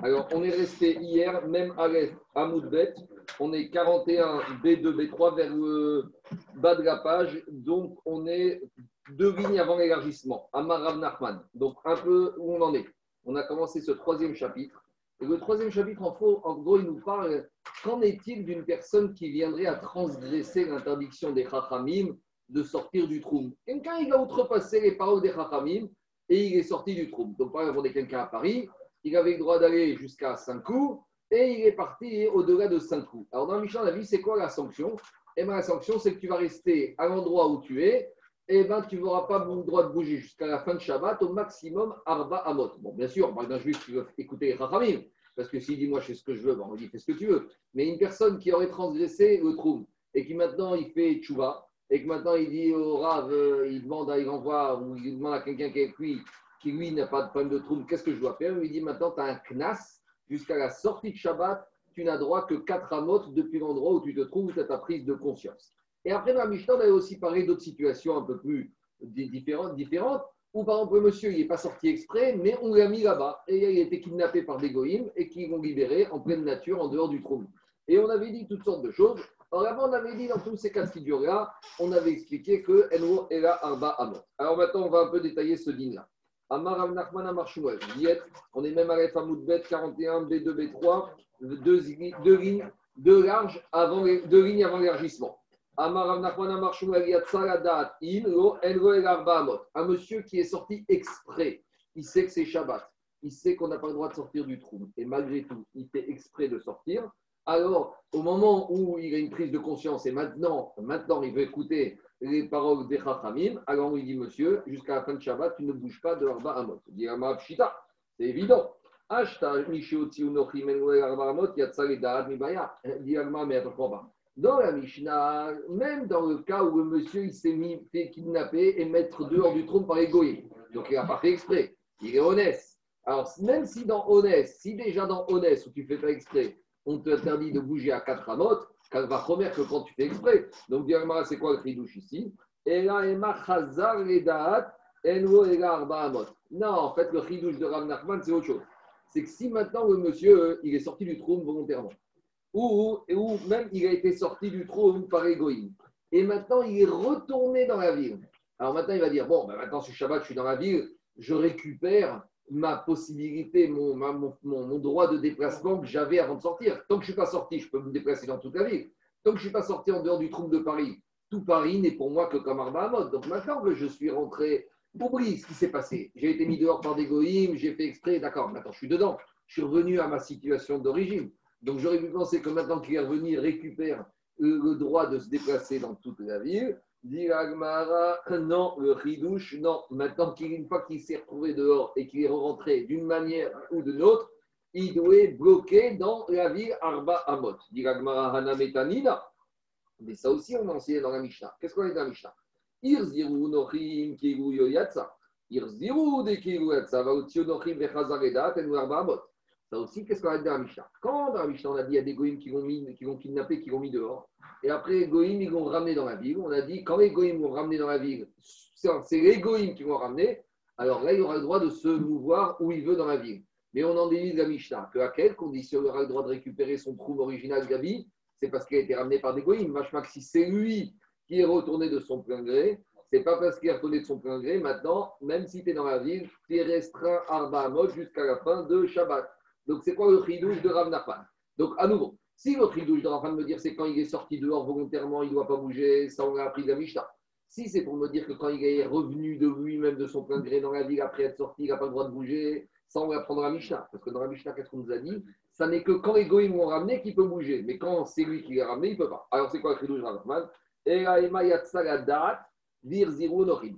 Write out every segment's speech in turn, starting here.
Alors, on est resté hier, même à Moudbet, on est 41 B2, B3 vers le bas de la page, donc on est deux lignes avant l'élargissement, Amarav Nachman. Donc, un peu où on en est. On a commencé ce troisième chapitre. Et le troisième chapitre, en, en gros, il nous parle qu'en est-il d'une personne qui viendrait à transgresser l'interdiction des Chachamim de sortir du trou Quelqu'un, il a outrepassé les paroles des Chachamim et il est sorti du trou. Donc, par exemple, on est quelqu'un à Paris, il avait le droit d'aller jusqu'à 5 coups et il est parti au-delà de 5 coups. Alors, dans Michelin, on c'est quoi la sanction? Eh bien, la sanction, c'est que tu vas rester à l'endroit où tu es et ben, tu n'auras pas le droit de bouger jusqu'à la fin de Shabbat, au maximum Arba Amot. Bon, bien sûr, par d'un juif qui veut écouter les parce que s'il dit moi je fais ce que je veux, bon, on dit fais ce que tu veux. Mais une personne qui aurait transgressé le et qui maintenant il fait tchouva, et que maintenant il dit au Rav, euh, il demande à, il envoie, ou il demande à quelqu'un qui est avec lui, qui lui n'a pas de problème de trou, qu'est-ce que je dois faire? Il lui dit maintenant tu as un knas jusqu'à la sortie de Shabbat, tu n'as droit que 4 amot depuis l'endroit où tu te trouves, tu as ta prise de conscience. Et après, dans la on avait aussi parlé d'autres situations un peu plus différentes, différentes où par exemple, le monsieur, il n'est pas sorti exprès, mais on l'a mis là-bas. Et il a été kidnappé par des goïms et qui vont libérer en pleine nature, en dehors du trou. Et on avait dit toutes sortes de choses. Alors avant, on avait dit dans tous ces cas de figure-là, on avait expliqué que Enro era Arba Amot. Alors maintenant, on va un peu détailler ce dîner-là. Amar Nachman Amar On est même à la Bet 41, B2, B3, deux, lignes, deux larges avant, deux lignes avant l'élargissement. Un monsieur qui est sorti exprès, il sait que c'est Shabbat, il sait qu'on n'a pas le droit de sortir du trou, et malgré tout, il fait exprès de sortir. Alors, au moment où il a une prise de conscience, et maintenant, maintenant il veut écouter les paroles des Chachamim, alors il dit, monsieur, jusqu'à la fin de Shabbat, tu ne bouges pas de Arba Amot. Il dit, c'est évident. Dans la Mishnah, même dans le cas où le monsieur il s'est mis, fait kidnapper et mettre dehors du trône par les donc il n'a pas fait exprès, il est honnête. Alors, même si dans honnête, si déjà dans honnête, où tu fais pas exprès, on t'interdit de bouger à 4 amotes, qu'elle va remettre que quand tu fais exprès. Donc, directement, c'est quoi le chidouche ici? Non, en fait, le chidouche de Rav Nachman, c'est autre chose. C'est que si maintenant le monsieur, il est sorti du trône volontairement, ou, ou même il a été sorti du trône par égoïne. Et maintenant, il est retourné dans la ville. Alors maintenant, il va dire, bon, ben maintenant, ce Shabbat, je suis dans la ville, je récupère ma possibilité, mon, mon, mon, droit de déplacement que j'avais avant de sortir. Tant que je ne suis pas sorti, je peux me déplacer dans toute la ville. Tant que je ne suis pas sorti en dehors du trou de Paris, tout Paris n'est pour moi que comme Arba Donc maintenant que je suis rentré, oublie ce qui s'est passé. J'ai été mis dehors par des goïms, j'ai fait exprès, d'accord, maintenant je suis dedans. Je suis revenu à ma situation d'origine. Donc j'aurais pu penser que maintenant qu'il est revenu, il récupère le, droit de se déplacer dans toute la ville. Dit Agmara, non, le ridouche, non. Maintenant qu'une fois qu'il s'est retrouvé dehors et qu'il est rentré d'une manière ou d'une autre, il doit être bloqué dans la ville Arba Amot. Dit Agmara Hanametanina. Mais ça aussi, on a enseigné dans la Mishnah. Qu'est-ce qu'on a dit dans la Mishnah? Irziru nochim kigu yoyatsa. Irziru de kigu yatsa. Va utio nochim vechazaredat en Arba Amot. Ça aussi, qu'est-ce qu'on a dit dans la Mishnah? Quand dans la Mishnah, on a dit qu'il y a des goïms qui vont mis, qui vont kidnapper, qui vont mis dehors, et après les goïms, ils vont ramener dans la ville, on a dit quand les goïms vont ramener dans la ville, c'est les goïms qui vont ramener, alors là, il aura le droit de se mouvoir où il veut dans la ville. Mais on en déduit de la Mishnah qu'à quelle condition il aura le droit de récupérer son trou original Gabi C'est parce qu'il a été ramené par des goïms. Machmak, si c'est lui qui est retourné de son plein gré, c'est pas parce qu'il est retourné de son plein gré. Maintenant, même si tu es dans la ville, tu es restreint Arba mode jusqu'à la fin de Shabbat. Donc, c'est quoi le chidouche de Rav Donc, à nouveau, si le chidouche de me dire c'est quand il est sorti dehors volontairement, il ne doit pas bouger, ça on l'a appris de la Mishnah. Si c'est pour me dire que quand il est revenu de lui-même de son plein gré dans la ville après être sorti, il n'a pas le droit de bouger, ça on va prendre la Mishnah. Parce que dans la Mishnah, qu'est-ce qu'on nous a dit? Ça n'est que quand les goïms l'ont ramené qu'il peut bouger. Mais quand c'est lui qui l'a ramené, il ne peut pas. Alors c'est quoi le chidouche de Rav Nachman?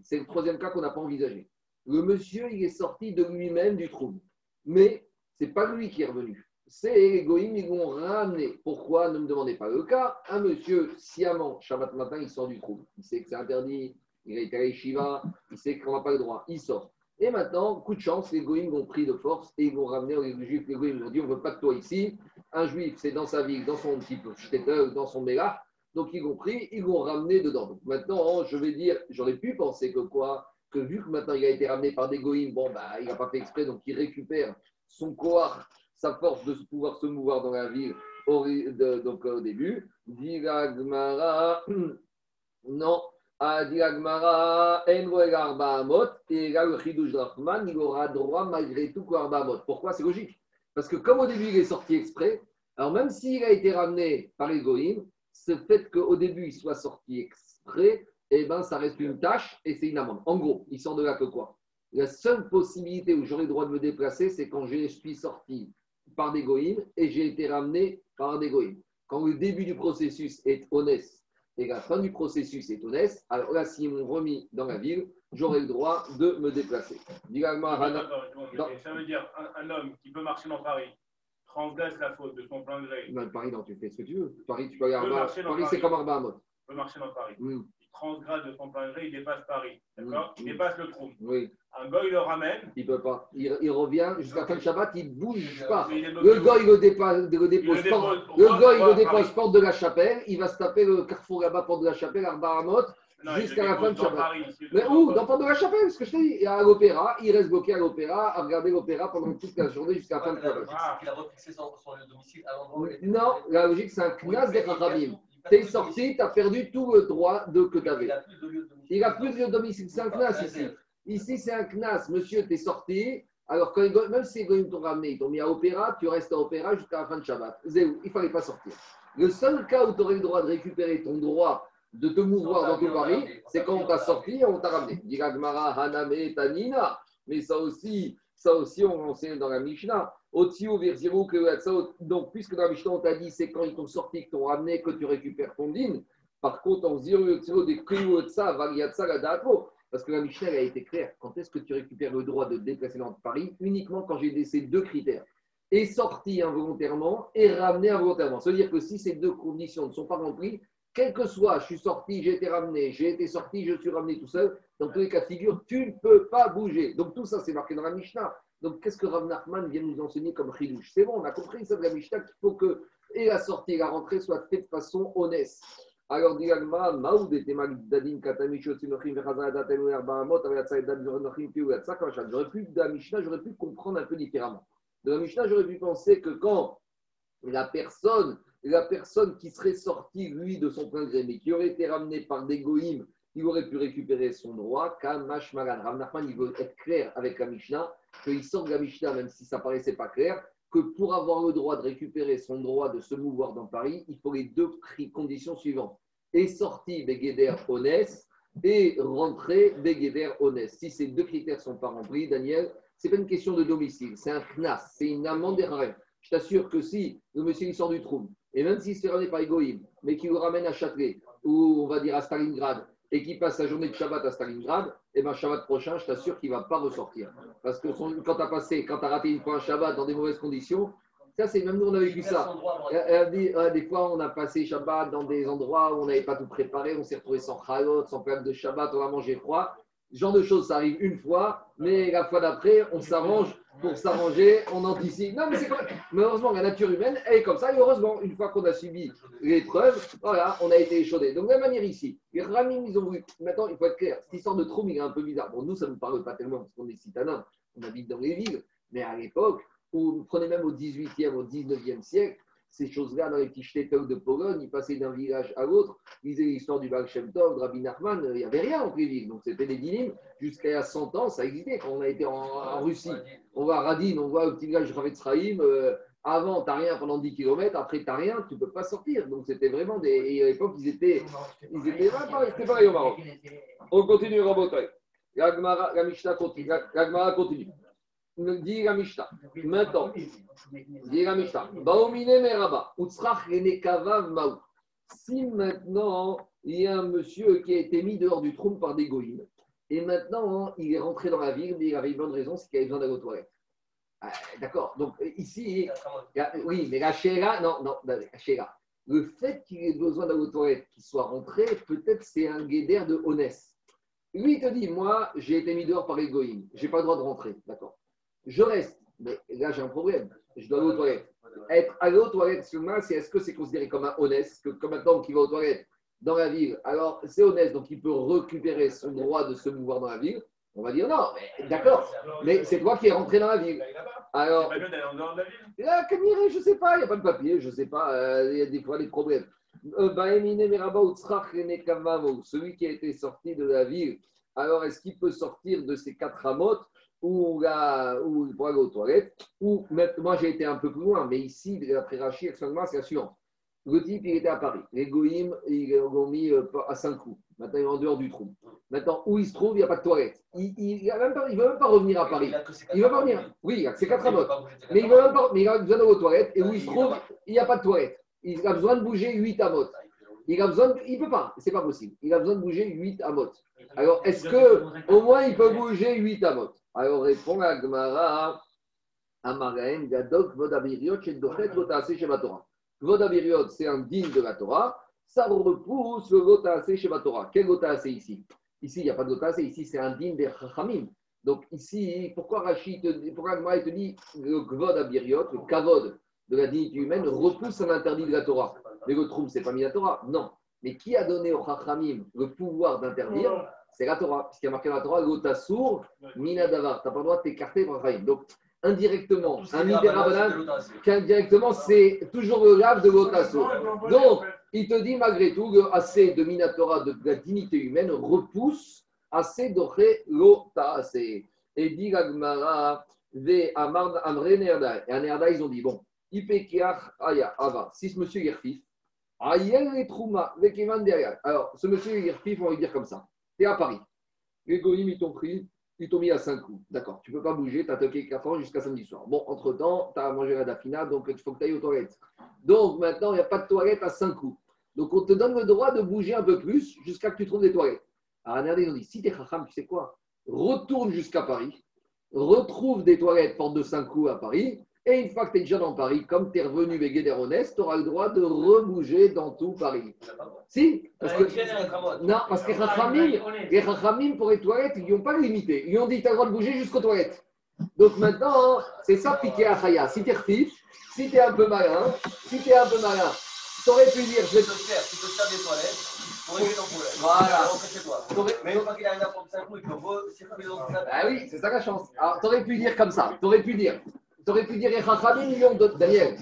C'est le troisième cas qu'on n'a pas envisagé. Le monsieur, il est sorti de lui-même du trou. Mais c'est pas lui qui est revenu. C'est les goïms, ils vont ramener. Pourquoi Ne me demandez pas le cas. Un monsieur, sciemment, Shabbat matin, il sort du trou. Il sait que c'est interdit, il a été à Shiva, il sait qu'on n'a pas le droit. Il sort. Et maintenant, coup de chance, les goïms vont pris de force et ils vont ramener les juifs. Les goïms vont dire on ne veut pas de toi ici. Un juif, c'est dans sa ville, dans son petit shtetl, dans son méga. Donc ils vont pris, ils vont ramener dedans. Maintenant, je vais dire, j'aurais pu penser que quoi? Que vu que maintenant il a été ramené par des goïms, bon, bah, il n'a pas fait exprès, donc il récupère son corps, sa force de pouvoir se mouvoir dans la ville au, donc, au début. Diragmara, non. Diragmara, Amot, et là, le Chidush Rahman, il aura droit malgré tout qu'à Amot. Pourquoi? C'est logique. Parce que comme au début, il est sorti exprès, alors même s'il a été ramené par les ce fait qu'au début, il soit sorti exprès, eh ben, ça reste une tâche et c'est une amende. En gros, il sort de là que quoi? La seule possibilité où j'aurai le droit de me déplacer, c'est quand je suis sorti par des et j'ai été ramené par des Quand le début du processus est honnête et la fin du processus est honnête, alors là, s'ils m'ont remis dans la ville, j'aurai le droit de me déplacer. Ça veut dire un, homme qui peut marcher dans Paris transgresse la faute de son plein gré. Paris, non, tu fais ce que tu veux. Paris, tu peux aller à Paris, c'est comme Arba peut marcher dans Paris. Mm. Il transgrade de son plein gré, il dépasse Paris. D'accord mm. Il dépasse le trou. Oui. Un gars, il le ramène. Il ne peut pas. Il, il revient jusqu'à fin de Shabbat, il ne bouge pas. Le gars, il le, dépose, le dépose, le, gars, il le dépose porte de la chapelle. Il va se taper le carrefour là-bas, porte de la chapelle, Arba Amot jusqu'à la fin de Shabbat. Mais où Dans Porte de la Chapelle, ce que je t'ai dit. À l'opéra, il reste bloqué à l'opéra, à regarder l'opéra pendant toute la journée jusqu'à la fin de Shabbat. Il a refixé son, domicile à l'endroit Non, la logique, c'est un knas des Chachamim. T'es sorti, tu as perdu tout le droit de, que tu avais. Il a plus de domicile. C'est un knas ici. Ici, c'est un knas. Monsieur, tu es sorti. Alors, quand, même si les t'ont ramené, ils t'ont mis à l'opéra, tu restes à l'opéra jusqu'à la fin de Shabbat. Zéou, il ne fallait pas sortir. Le seul cas où tu aurais le droit de récupérer ton droit de te mouvoir dans tout Paris, c'est quand on t'a sorti et on t'a ramené. Haname, Tanina. Mais ça aussi, ça aussi, on l'enseigne dans la Mishnah. Donc, puisque dans la Mishnah, on t'a dit, c'est quand ils t'ont sorti, qu'ils t'ont ramené, que tu récupères ton din. Par contre, on dit, parce que la Mishnah a été claire. Quand est-ce que tu récupères le droit de déplacer dans Paris? Uniquement quand j'ai ces deux critères. Et sorti involontairement et ramené involontairement. Ça veut dire que si ces deux conditions ne sont pas remplies, quel que soit, je suis sorti, j'ai été ramené, j'ai été sorti, je suis ramené tout seul, dans tous les cas de figure, tu ne peux pas bouger. Donc tout ça, c'est marqué dans la Mishnah. Donc qu'est-ce que Rav Nachman vient nous enseigner comme chidouche C'est bon, on a compris ça de la Mishnah qu'il faut que et la sortie et la rentrée soient faites de façon honnête. Alors, dit J'aurais pu, de la Mishnah, j'aurais pu comprendre un peu différemment. De la Mishnah, j'aurais pu penser que quand la personne la personne qui serait sortie, lui, de son plein gré, mais qui aurait été ramenée par des goïms, il aurait pu récupérer son droit, Kamash Magan. Rav il veut être clair avec la Mishnah, qu'il sort de la Mishnah, même si ça paraissait pas clair, que pour avoir le droit de récupérer son droit de se mouvoir dans Paris, il faut les deux conditions suivantes. Et sorti Begeder Honest et rentrer Begeder Honest. Si ces deux critères sont pas remplis, Daniel, ce n'est pas une question de domicile, c'est un knas, c'est une amende erreur. Je t'assure que si le monsieur il sort du trou, et même s'il se fait par Egoïm, mais qui vous ramène à Châtelet, ou on va dire à Stalingrad, et qui passe sa journée de Shabbat à Stalingrad, et eh bien Shabbat prochain, je t'assure qu'il ne va pas ressortir. Parce que quand tu as passé, quand tu as raté une fois un Shabbat dans des mauvaises conditions, ça c'est même nous on a vécu ça. Des fois on a passé Shabbat dans des endroits où on n'avait pas tout préparé, on s'est retrouvé sans chalot, sans plaque de Shabbat, on a mangé froid. Ce genre de choses, ça arrive une fois, mais la fois d'après, on s'arrange pour s'arranger, on anticipe. Non, mais c'est quoi? Malheureusement, la nature humaine, elle est comme ça. Et heureusement, une fois qu'on a subi l'épreuve, voilà, on a été échaudé. Donc, de la même manière ici, les Ramim, ils ont voulu. Maintenant, il faut être clair. Cette histoire de trou, il est un peu bizarre. Bon, nous, ça ne nous parle pas tellement parce qu'on est citadins, on habite dans les villes. Mais à l'époque, vous prenez même au 18e, au 19e siècle, ces choses-là dans les petits shtetl de Pologne, ils passaient d'un village à l'autre, ils disaient l'histoire du Baal Shem Tov, de Rabbi Nachman, il n'y avait rien en les Donc c'était des dynimes. Jusqu'à il y a 100 ans, ça existait. Quand on a été en, Russie, on va à Radin, on voit le petit village de Ravet euh, avant, tu n'as rien pendant 10 km, après, tu n'as rien, tu ne peux pas sortir. Donc c'était vraiment des. Et à l'époque, ils étaient. Ils étaient c'était pareil au Maroc. On continue, Rabotai. La Mishnah continue. La continue. Dit la Mishnah. Maintenant, dit la Mishnah. Baomine meraba. Utsrach maou. Si maintenant, il y a un monsieur qui a été mis dehors du trône par des goïms, et maintenant, il est rentré dans la ville, mais il avait une bonne raison, c'est qu'il avait besoin d'aller aux toilettes. Ah, d'accord. Donc, ici, oui, mais la chéra, non, non, la chéra. Le fait qu'il ait besoin d'aller aux toilettes, qu'il soit rentré, peut-être c'est un guédère de honnête. Lui, il te dit, moi, j'ai été mis dehors par les goïms, je n'ai pas le droit de rentrer. D'accord je reste. Mais là, j'ai un problème. Je dois aller aux toilettes. Être aller aux toilettes sur moi, c'est est-ce que c'est considéré comme un honnête que Comme un homme qui va aux toilettes dans la ville, alors c'est honnête, donc il peut récupérer son droit de se mouvoir dans la ville. On va dire non, mais d'accord, mais c'est toi qui es rentré dans la ville. Alors, C'est pas mieux d'aller en dehors de la ville là, je sais pas, il n'y a pas de papier, je sais pas, euh, il y a des fois des problèmes. Euh, Kamavo, Celui qui a été sorti de la ville, alors est-ce qu'il peut sortir de ces quatre ramotes ou, là, ou il pourra aller aux toilettes ou moi j'ai été un peu plus loin, mais ici, d'après Rachid, actuellement, c'est la suivante. Le type, il était à Paris. Les goïms, ils l'ont mis euh, à cinq coups. Maintenant, il est en dehors du trou. Maintenant, où il se trouve, il n'y a pas de toilette. Il ne veut même pas revenir à Paris. Il ne veut pas venir. Oui, il a que ses quatre ramotes. Mais il, veut même pas, mais il a besoin d'aller aux toilettes. Et où il se trouve, il n'y a pas de toilette. Il a besoin de bouger 8 amotes. Il a besoin de, il peut pas, c'est pas possible. Il a besoin de bouger 8 amotes. Alors, est-ce que au moins il peut bouger 8 amotes? Alors, répond la Gemara Amaraen, Gadok, Vodabiriot, chez Dochet, Votaase, chez Torah. Vodabiriot, c'est un digne de la Torah. Ça repousse le Votaase, chez Torah. Quel Votaase ici? Ici, il n'y a pas de Votaase. Ici, c'est un digne des Chachamim. Donc, ici, pourquoi Rachid, pourquoi Gemara te dit le Kvod Abiriot, le Kavod de la dignité humaine, repousse un interdit de la Torah? Mais le troum, c'est pas mis la Torah Non. Mais qui a donné au Chachamim le pouvoir d'interdire? C'est la Torah. Puisqu'il y a marqué dans la Torah, Lotasour, Minadavar. Tu n'as pas le droit de t'écarter par. Donc, indirectement, un Miderabanan, qu'indirectement, c'est toujours le lave de Lotasour. Donc, il te dit malgré tout, le assez de Minatora, de la dignité humaine, repousse assez d'Oché Lotase. Et dit Gagmara, Amar Amre Nerda. Et à Nerda, ils ont dit bon, Ipekiach Aya Ava. Si ce monsieur est refif, Ayel et Trouma, Vekevan derrière. Alors, ce monsieur est refif, on va lui dire comme ça. Tu à Paris. Les goïms, ils t'ont pris, ils t'ont mis à 5 coups. D'accord, tu peux pas bouger, tu as toqué 4 ans jusqu'à samedi soir. Bon, entre-temps, tu as mangé la dafina, donc il faut que tu ailles aux toilettes. Donc maintenant, il n'y a pas de toilette à 5 coups. Donc on te donne le droit de bouger un peu plus jusqu'à que tu trouves des toilettes. Alors, regardez, ils dit si tu es chacham, tu sais quoi? Retourne jusqu'à Paris, retrouve des toilettes porte de 5 coups à Paris, et une fois que tu es déjà dans Paris, comme tu es revenu veguer des tu auras le droit de rebouger dans tout Paris. Si, parce que, non, parce que les Chachamim, pour les toilettes, ils n'ont pas limité. Ils ont dit tu as le droit de bouger jusqu'aux toilettes. Donc maintenant, hein, c'est ça piqué à Chaya. Si tu es refif, si tu es un peu malin, si tu es un peu malin, tu aurais pu dire je vais te faire, tu peux te faire des toilettes pour régler ton problème. Voilà. T'aurais- Mais une fois qu'il arrive à prendre 5 coups, il peut Ah oui, c'est ça la chance. Alors, tu aurais pu dire comme ça. Tu aurais pu dire. Tu aurais pu dire, les Chachamim lui ont donné,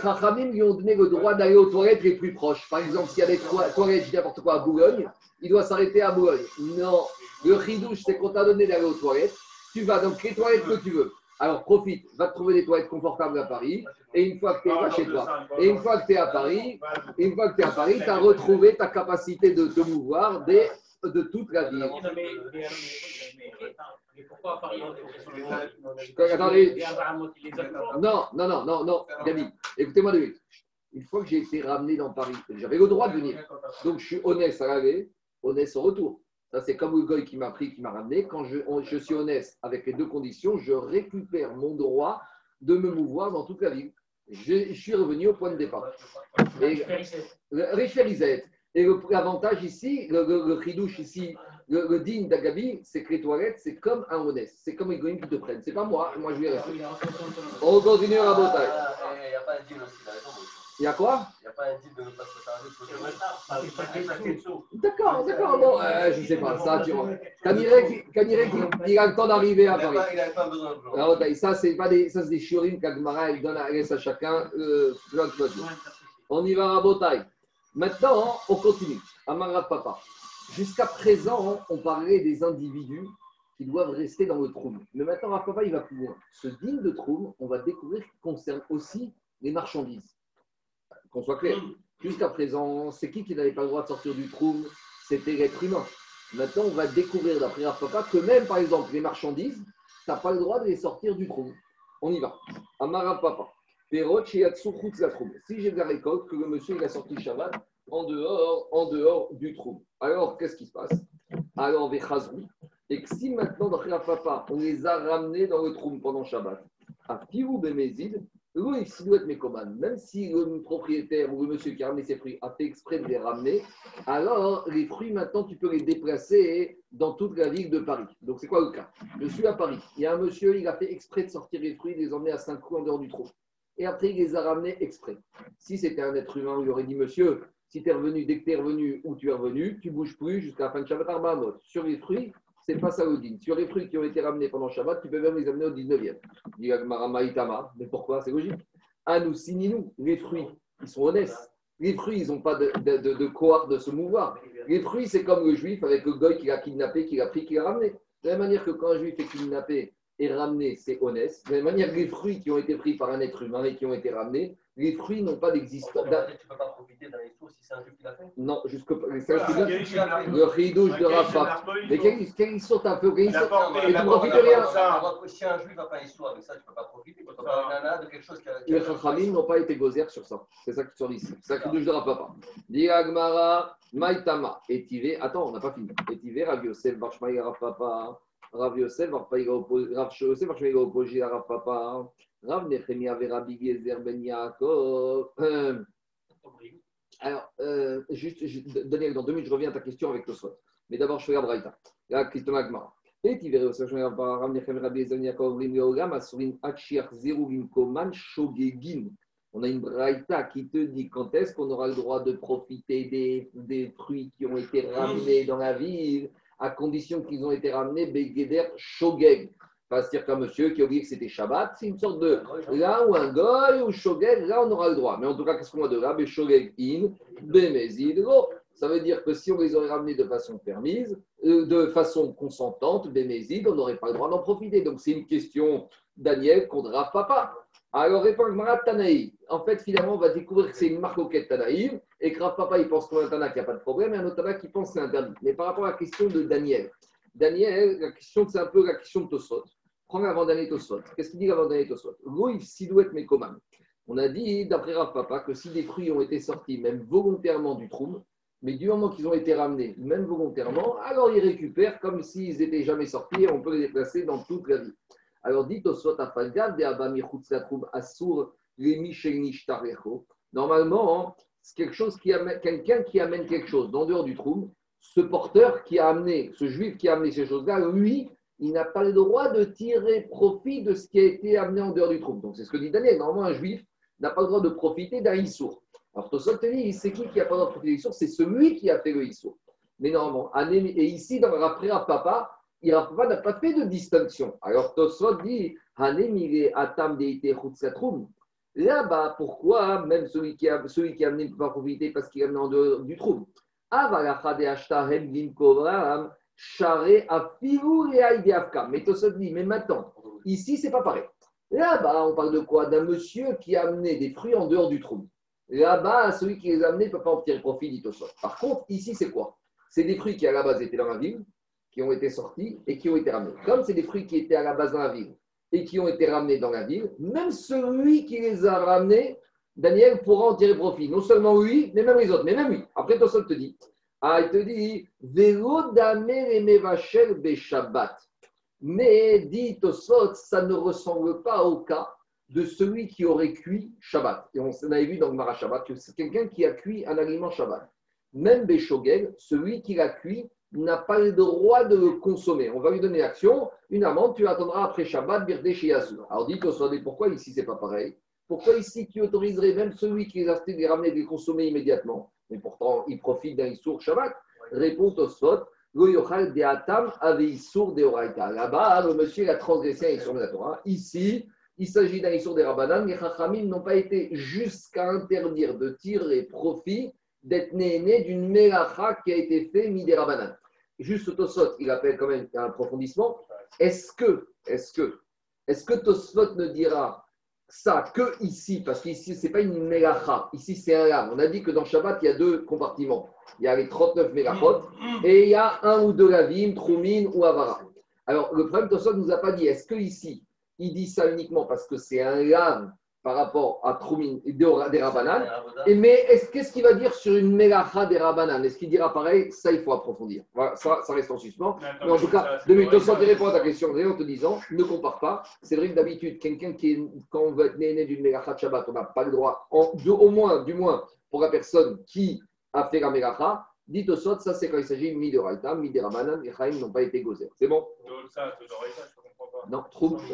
Chachamim lui ont donné le droit d'aller aux toilettes les plus proches. Par exemple, s'il y a des toi- toilettes, n'importe quoi, à Boulogne, il doit s'arrêter à Boulogne. Non, le chidouche, c'est qu'on t'a donné d'aller aux toilettes. Tu vas donc les toilettes que tu veux. Alors profite, va te trouver des toilettes confortables à Paris. Et une fois que tu es chez toi, et une fois que tu à Paris, une fois que tu à Paris, as retrouvé ta capacité de te mouvoir des- de toute la ville. Pourquoi à Paris Attendez. Non, non, non, non, non, Gabi, écoutez-moi deux minutes. Une fois que j'ai été ramené dans Paris, j'avais le droit de venir. Donc je suis honnête à l'aller, honnête au retour. Ça, c'est comme le goy qui m'a pris, qui m'a ramené. Quand je, on- je suis honnête avec les deux conditions, je récupère mon droit de me mouvoir dans toute la ville. Je, je suis revenu au point de départ. Et, Référisette. Et l'avantage ici, le, le, ici, le, le digne d'Agabi, c'est que les toilettes, c'est comme un honnête. C'est comme les goyim qui te prennent. C'est pas moi, moi je vais rester. On continue à la bataille. Il n'y a pas un deal aussi, il raison. Y a quoi? Il n'y a pas un deal de ne pas se faire D'accord, d'accord, bon, euh, je sais pas, ça, tu vois. Kanirek, Kanirek, il a le temps d'arriver à Paris. Il n'avait pas besoin de taille, ça, c'est pas des, ça, c'est des shurim qu'Agmara, elle donne à, à chacun. Euh, on y va à Botaï. Maintenant, on continue. Amara Papa. Jusqu'à présent, on parlait des individus qui doivent rester dans le trône. Mais maintenant, Rav Papa, il va plus loin. Ce digne de trône, on va découvrir qu'il concerne aussi les marchandises. Qu'on soit clair. Jusqu'à présent, c'est qui qui n'avait pas le droit de sortir du trône? C'était l'être humain. Maintenant, on va découvrir, d'après Rav Papa, que même, par exemple, les marchandises, tu n'as pas le droit de les sortir du trône. On y va. Amara Papa. Si j'ai de la récolte, que le monsieur il a sorti Shabbat en dehors, en dehors du trou. Alors, qu'est-ce qui se passe? Alors, Vechazrou. Et que si maintenant, dans Rav Papa, on les a ramenés dans le trou pendant Shabbat, à Pirou Bemezid, eux, ils doivent être mécomanes. Même si le propriétaire ou le monsieur qui a ramené ses fruits a fait exprès de les ramener, alors les fruits, maintenant, tu peux les déplacer dans toute la ville de Paris. Donc, c'est quoi le cas? Je suis à Paris. Il y a un monsieur, il a fait exprès de sortir les fruits, de les emmener à 5 coups en dehors du trou. Et après, il les a ramenés exprès. Si c'était un être humain, il aurait dit Monsieur, si tu es revenu, dès que tu es revenu ou tu es revenu, tu bouges plus jusqu'à la fin de Shabbat Arbaamot. Sur les fruits, c'est pas ça. Sur les fruits qui ont été ramenés pendant Shabbat, tu peux même les amener au 19e. Dit. Mais pourquoi? C'est logique. À nous, nous, les fruits, ils sont honnêtes. Les fruits, ils n'ont pas de, cohort de se mouvoir. Les fruits, c'est comme le juif avec le goy qui l'a kidnappé, qui l'a pris, qui l'a ramené. De la même manière que quand un juif est kidnappé et ramené, c'est honnête. De la même manière que les fruits qui ont été pris par un être humain et qui ont été ramenés, les fruits n'ont pas d'existence. Tu ne peux pas profiter d'un histoire si c'est un juif qui l'a fait Non, jusque c'est un une- le ridouche de un Rafa. Mais faut- quel, quel histoire t'as fait quel Il a histoire- porté, Et tu profites rien. ça. Si un juif n'a pas un histoire avec ça, tu ne peux pas profiter. Tu pas un nana de quelque chose qui a. Les Chachamim n'ont pas été gozer sur ça. C'est ça qui sort d'ici. C'est ça qui touche de Rapapa. Diagmara, Maïtama, Etivé. Attends, on n'a pas fini. Etivé, Rav Yosef, Barshmaï, Rapapa. Rav Yosef, Rav Yosef. Rav Ben Alors, euh, juste, Daniel, dans deux minutes, je reviens à ta question avec SWAT. Mais d'abord, je fais la. La question Shogegin. On a une braïta qui te dit quand est-ce qu'on aura le droit de profiter des, des fruits qui ont été ramenés dans la ville, à condition qu'ils ont été ramenés Begeder Shogeg. Enfin, C'est-à-dire qu'un monsieur qui a oublié que c'était Shabbat, c'est une sorte de. Là où un goy ou Shogeg, là on aura le droit. Mais en tout cas, qu'est-ce qu'on a de là? Shogeg in, Bemezid go. Ça veut dire que si on les aurait ramenés de façon permise, euh, de façon consentante, Bemezid, on n'aurait pas le droit d'en profiter. Donc c'est une question, Daniel, contre Rav Papa. Alors, répond Tanaï. En fait, finalement, on va découvrir que c'est une marque auquel Tanaï et que Papa, il pense qu'on a un Tana qui n'a pas de problème et un autre Tana qui pense que c'est interdit. Mais par rapport à la question de Daniel, Daniel, la question, c'est un peu la question de Tosot. Prends l'avant-dernier Tosot. Qu'est-ce qu'il dit l'avant-dernier Tosot? Goïf Sidouet Mekoman. On a dit, d'après Rav Papa, que si des fruits ont été sortis, même volontairement du trou, mais du moment qu'ils ont été ramenés, même volontairement, alors ils récupèrent comme s'ils n'étaient jamais sortis et on peut les déplacer dans toute la vie. Alors, dites au soit afalgad de abami asur. Normalement, c'est quelque chose qui quelqu'un qui amène quelque chose en dehors du trou, ce porteur qui a amené, ce juif qui a amené ces choses-là, lui, il n'a pas le droit de tirer profit de ce qui a été amené en dehors du trou. Donc, c'est ce que dit Daniel. Normalement, un juif n'a pas le droit de profiter d'un issour. Alors, Tosot te dit, c'est qui qui n'a pas le droit de profiter d'un issour C'est celui qui a fait le issour. Mais normalement, et ici, dans la prière papa, il n'a pas fait de distinction. Alors, Tosot dit, Hanemire atam deite. Là-bas, pourquoi même celui qui a, celui qui a amené ne peut pas profiter parce qu'il a amené en dehors du trou? Mais Tosot dit, mais maintenant, ici, c'est pas pareil. Là-bas, on parle de quoi? D'un monsieur qui a amené des fruits en dehors du trou. Là-bas, celui qui les a amenés ne peut pas en tirer profit, dit Tosot. Par contre, ici, c'est quoi? C'est des fruits qui, à la base, étaient dans la ville, qui ont été sortis et qui ont été ramenés. Comme c'est des fruits qui étaient à la base dans la ville et qui ont été ramenés dans la ville, même celui qui les a ramenés, Daniel pourra en tirer profit. Non seulement lui, mais même les autres, mais même lui. Après, Tosot te dit, ah, il te dit, Vélo be Shabbat. Mais, dit Tosot, ça ne ressemble pas au cas de celui qui aurait cuit Shabbat. Et on avait vu dans le Mara Shabbat que c'est quelqu'un qui a cuit un aliment Shabbat. Même Béchogel, celui qui l'a cuit, n'a pas le droit de le consommer. On va lui donner l'action, une amende, tu attendras après Shabbat, Birdé Shiasu. Alors au soir, pourquoi ici c'est pas pareil? Pourquoi ici tu autoriserais même celui qui les a achetés de les ramener, de les consommer immédiatement? Mais pourtant, il profite d'un Issour Shabbat. Réponse au Sot, Goyochal de Atam avait Issour de Oraita. Là-bas, le monsieur a transgressé un Issour de la Torah. Ici, il s'agit d'un Issour des Rabbanan. Les Chachamim n'ont pas été jusqu'à interdire de tirer profit d'être né, d'une mélacha qui a été faite mi des Rabbanan. Juste Tosfot, il appelle quand même un approfondissement. Est-ce que, est-ce que, est-ce que Tosfot ne dira ça que ici, parce qu'ici, ce n'est pas une mélacha, ici, c'est un lame. On a dit que dans Shabbat, il y a deux compartiments. Il y a les 39 mélachot et il y a un ou deux lavim, troumine ou avara. Alors, le problème, Tosfot ne nous a pas dit, est-ce que ici, il dit ça uniquement parce que c'est un lame par rapport à troumine et des Rabbanan et mais est-ce, qu'est-ce qu'il va dire sur une mélacha des Rabbanan? Est-ce qu'il dira pareil? Ça, il faut approfondir. Voilà, ça, ça reste en suspens. Mais en tout cas, de minutes, sans répondre à ta question, en te disant, ne compare pas. C'est vrai que d'habitude, quelqu'un qui est, quand on veut être né, né d'une mélacha de Shabbat, on n'a pas le droit, en, de, au moins, du moins, pour la personne qui a fait la mélacha, dites au sot, ça c'est quand il s'agit de Raïta, mi de Rabbanan, les Chaim n'ont pas été gozer. C'est bon? Ça, je comprends pas. Non,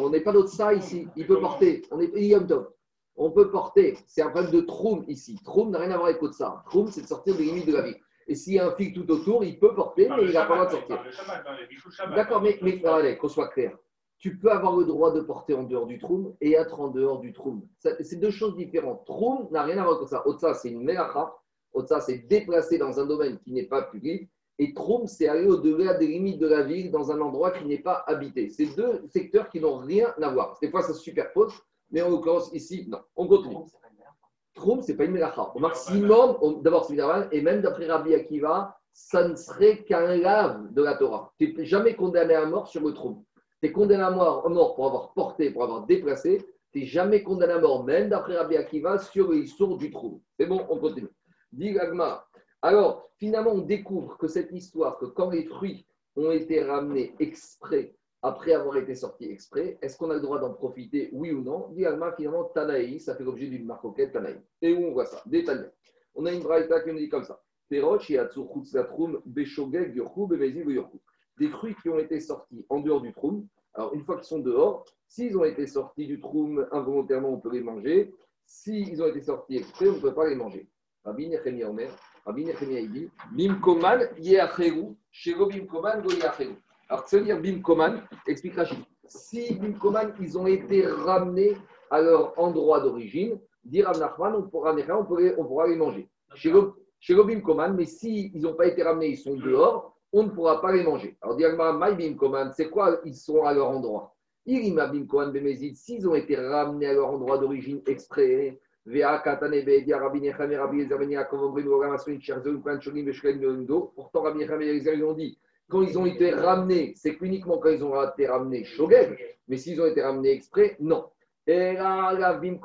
on n'est pas d'autre ça ici. Il peut porter. On est Yom Tov on peut porter, c'est un problème de troum ici. Troum n'a rien à voir avec ça. Troum, c'est de sortir des limites de la vie. Et s'il y a un fil tout autour, il peut porter, mais il n'a pas le droit de sortir. D'accord, mais, mais allez, qu'on soit clair. Tu peux avoir le droit de porter en dehors du troum et être en dehors du troum. C'est deux choses différentes. Troum n'a rien à voir avec ça. Otsa, c'est une melacha. Otsa, c'est déplacer dans un domaine qui n'est pas public. Et troum, c'est aller au-delà des limites de la ville dans un endroit qui n'est pas habité. C'est deux secteurs qui n'ont rien à voir. Des fois, ça se superpose, mais en l'occurrence, ici, non. On continue. Troum, c'est pas une melacha. Au maximum, d'abord, c'est une et même d'après Rabbi Akiva, ça ne serait qu'un lave de la Torah. Tu n'es jamais condamné à mort sur le troum. Tu es condamné à mort, mort pour avoir porté, pour avoir déplacé. Tu n'es jamais condamné à mort, même d'après Rabbi Akiva, sur les sourds du trou. C'est bon, on continue. Dit. Alors, finalement, on découvre que cette histoire, que quand les fruits ont été ramenés exprès, après avoir été sortis exprès, est-ce qu'on a le droit d'en profiter, oui ou non? Dit l'Agma, finalement, Tanaï, ça fait l'objet d'une marcoquette Tanaï. Et où on voit ça? Détaillé. On a une braïta qui nous dit comme ça. Des fruits qui ont été sortis en dehors du troum. Alors, une fois qu'ils sont dehors, s'ils ont été sortis du troum involontairement, on peut les manger. S'ils ont été sortis exprès, on ne peut pas les manger. Rabbi Nechemia Omer, Rabbi Nechemia dit Bimkoman yeacheru, shego bimkoman go Alors, ça veut dire Bimkoman, explique Rachid. Si Bimkoman, ils ont été ramenés à leur endroit d'origine, Rav Nachman, on pourra, on pourra, on pourra les manger. Shego Shego Bimkoman, mais s'ils n'ont pas été ramenés, ils sont dehors, on ne pourra pas les manger. Alors, Diagma, My Bimkoman, c'est quoi Ils sont à leur endroit? Irima Bimkoman Bemezid, s'ils ont été ramenés à leur endroit d'origine exprès. Pourtant, Rabbi Nechem et Ezer ils ont dit quand ils ont été ramenés, c'est qu'uniquement quand ils ont été ramenés Shogeg, mais s'ils ont été ramenés exprès, non. Et là, la. Il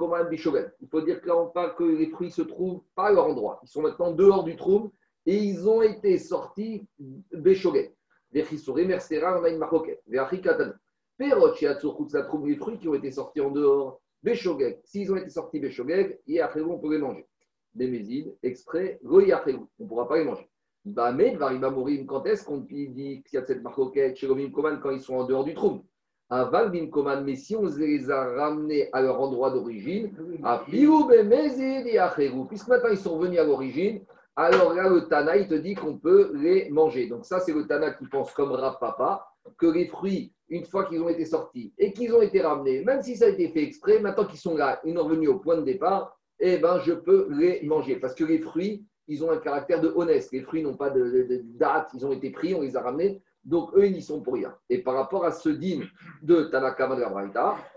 faut dire que là, on parle que les fruits se trouvent pas à leur endroit. Ils sont maintenant dehors du trou et ils ont été sortis Beshogeg. Les Chisore Mercera, on a une maroquette. Les Achikatan. Perot Shiatsurkut, la trouve les fruits qui ont été sortis en dehors. Béchogeg, s'ils ont été sortis Béchogeg, Yachelou, on peut les manger. Des mésides, exprès, Goyachelou, on ne pourra pas les manger. Variba Morim, quand est-ce qu'on dit qu'il y a cette marcoquette chez Koman quand ils sont en dehors du trou Avant Koman, mais si on les a ramenés à leur endroit d'origine, à puisque maintenant ils sont revenus à l'origine, alors là, le Tana, il te dit qu'on peut les manger. Donc ça, c'est le Tana qui pense comme Rav Papa, que les fruits, une fois qu'ils ont été sortis et qu'ils ont été ramenés, même si ça a été fait exprès, maintenant qu'ils sont là, ils sont revenus au point de départ, eh ben, je peux les manger. Parce que les fruits, ils ont un caractère de honnête. Les fruits n'ont pas de, date, ils ont été pris, on les a ramenés. Donc, eux, ils n'y sont pour rien. Et par rapport à ce dîme de Tanakama de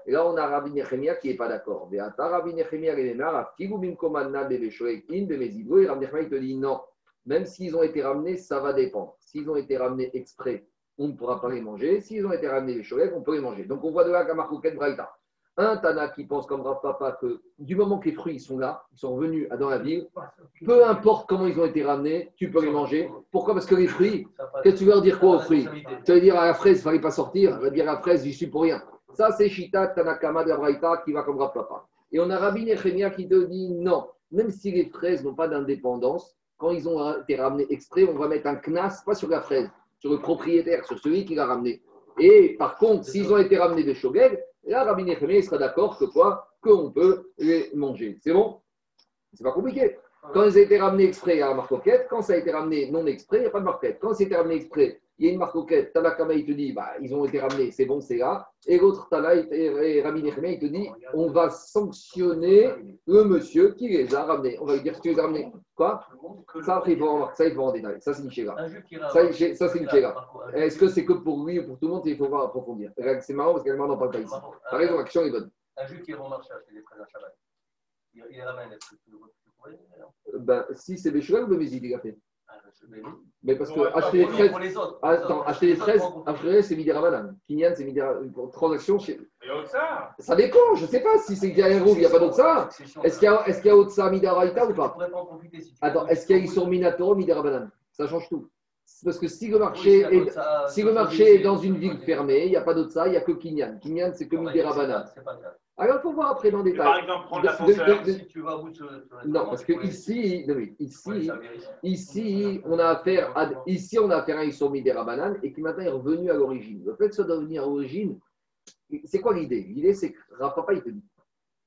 et là, on a Rabbi Nechemia qui n'est pas d'accord. Beata Rabbi Nechemia il te dit non. Même s'ils ont été ramenés, ça va dépendre. S'ils ont été ramenés exprès, on ne pourra pas les manger. S'ils ont été ramenés les on peut les manger. Donc, on voit de là Gamarkouket Braïta. Un Tana qui pense comme Rav Papa que du moment que les fruits sont là, ils sont revenus dans la ville, peu importe comment ils ont été ramenés, tu peux les manger. Pourquoi? Parce que les fruits, que tu veux leur dire quoi aux fruits? Tu veux dire à la fraise, il ne fallait pas sortir. Veux dire à la fraise, j'y suis pour rien. Ça, c'est Shita Tanakama de la qui va comme Rav. Et on a Rabbi Nechemia qui te dit non, même si les fraises n'ont pas d'indépendance, quand ils ont été ramenés exprès, on va mettre un knas, pas sur la fraise, sur le propriétaire, sur celui qui l'a ramené. Et par contre, s'ils ont été ramenés de Shogeg, là, Rabbi Nechemia il sera d'accord que quoi? Qu'on peut les manger. C'est bon? C'est pas compliqué. Quand ils ont été ramenés exprès, il y a la marcoquette. Quand ça a été ramené non exprès, il n'y a pas de marquette. Quand été ramené exprès, il y a une marcoquette. Tanakama, il te dit, bah, ils ont été ramenés, c'est bon, c'est là. Et l'autre, Tana et Rabbi il te dit, on va sanctionner le monsieur qui les a ramenés. On va lui dire, tu les as ramenés. Quoi? Ça, il faut en, ça, il faut en détail. Ça, c'est une qui Ça, il- c'est une chéra. Est-ce que c'est que pour lui ou pour tout le monde? Il faut voir approfondir. C'est marrant parce qu'elle n'en parle pas ici. Par exemple, l'action est bonne. Un juif qui est acheter des fraises à Shabbat. Il, il ramène, Ben, si c'est Béchouel ou Bémézid, il a fait. Mais parce que Ouais, acheter les fraises. les autres. Attends, acheter les fraises, après, c'est Midera Banane. Kinyan, c'est Midera. Pour transaction, chez- ça ça dépend. Je ne sais pas si c'est derrière il n'y a pas d'autre ça. Est-ce qu'il y a, est-ce qu'il y a Otsa Midera Raïta ou pas Attends, est-ce qu'il y a Issour Minato, Midera Banane Ça change tout. Parce que si le marché est. ça, Si le marché est dans une ville fermée, il n'y a pas d'autre ça, il n'y a que Kinyan. Kinyan, c'est que pas le cas. Alors, il faut voir après dans le Et Par détail. exemple, prendre l'ascenseur. Si tu vas au bout de ce- ce Non, parce que ici, non, oui, ici, ici. Ici, on a affaire à, ici, on a affaire à un Issour Midera Banane et qui maintenant est revenu à l'origine. Le fait que ça doit revenir à l'origine, c'est quoi l'idée? L'idée, c'est que Rav Papa, il te dit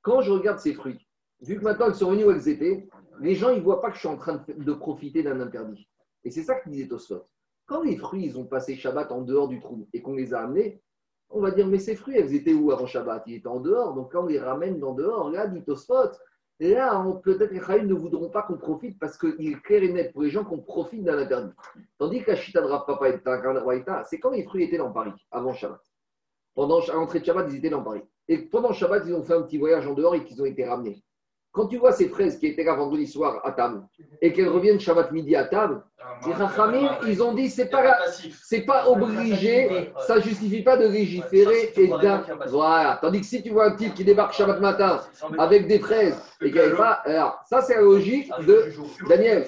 quand je regarde ces fruits, vu que maintenant ils sont venus où ils étaient, les gens, ils ne voient pas que je suis en train de, de profiter d'un interdit. Et c'est ça que disait Tosfot. Quand les fruits, ils ont passé Shabbat en dehors du trou et qu'on les a amenés, on va dire, mais ces fruits, elles étaient où avant Shabbat? Ils étaient en dehors. Donc quand on les ramène d'en dehors, là, dit Tosfot, là, peut-être les Chahim ne voudront pas qu'on profite parce qu'il est clair et net pour les gens qu'on profite d'un interdit. Tandis que la Chita de Papa et c'est quand les fruits étaient dans Paris, avant Shabbat. Pendant à l'entrée de Shabbat, ils étaient dans Paris. Et pendant Shabbat, ils ont fait un petit voyage en dehors et qu'ils ont été ramenés. Quand tu vois ces fraises qui étaient là vendredi soir à table et qu'elles reviennent Shabbat midi à table, les Rachamim, ils ont dit c'est pas, c'est pas obligé, ça justifie pas de légiférer et d'un. Voilà. Tandis que si tu vois un type qui débarque Shabbat matin avec des fraises et qu'il pas. Alors, ça, c'est la logique de. Daniel,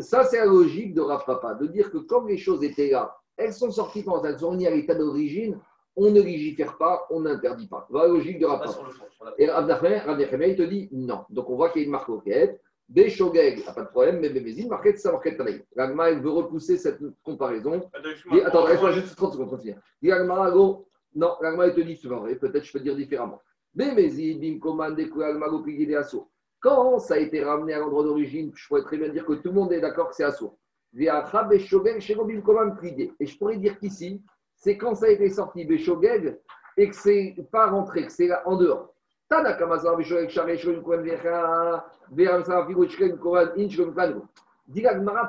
ça, c'est la logique de Rav Papa, de dire que comme les choses étaient là, elles sont sorties pendant elles sont revenues à l'état d'origine, on ne légifère pas, on n'interdit pas. Voilà la logique de la Et Rav il te dit non. Donc on voit qu'il y a une marque roquette. Des shogeg, pas de problème, mais Bébézine, marquette, ça marquette Tanaï. L'Agma, elle veut repousser cette comparaison. Dis- attends, laisse-moi juste 30 secondes, continue. Dis l'Agma, go. Non, l'Agma, il te dit, c'est vrai, peut-être je peux dire différemment. Bébézine, bim, commande, écoute, l'Agma, go, pigé des assauts. Quand ça a été ramené à l'endroit d'origine, je pourrais très bien dire que tout le monde est d'accord que c'est plié. Et je pourrais dire qu'ici, c'est quand ça a été sorti, Beshogeg, et que c'est pas rentré, que c'est là, en dehors.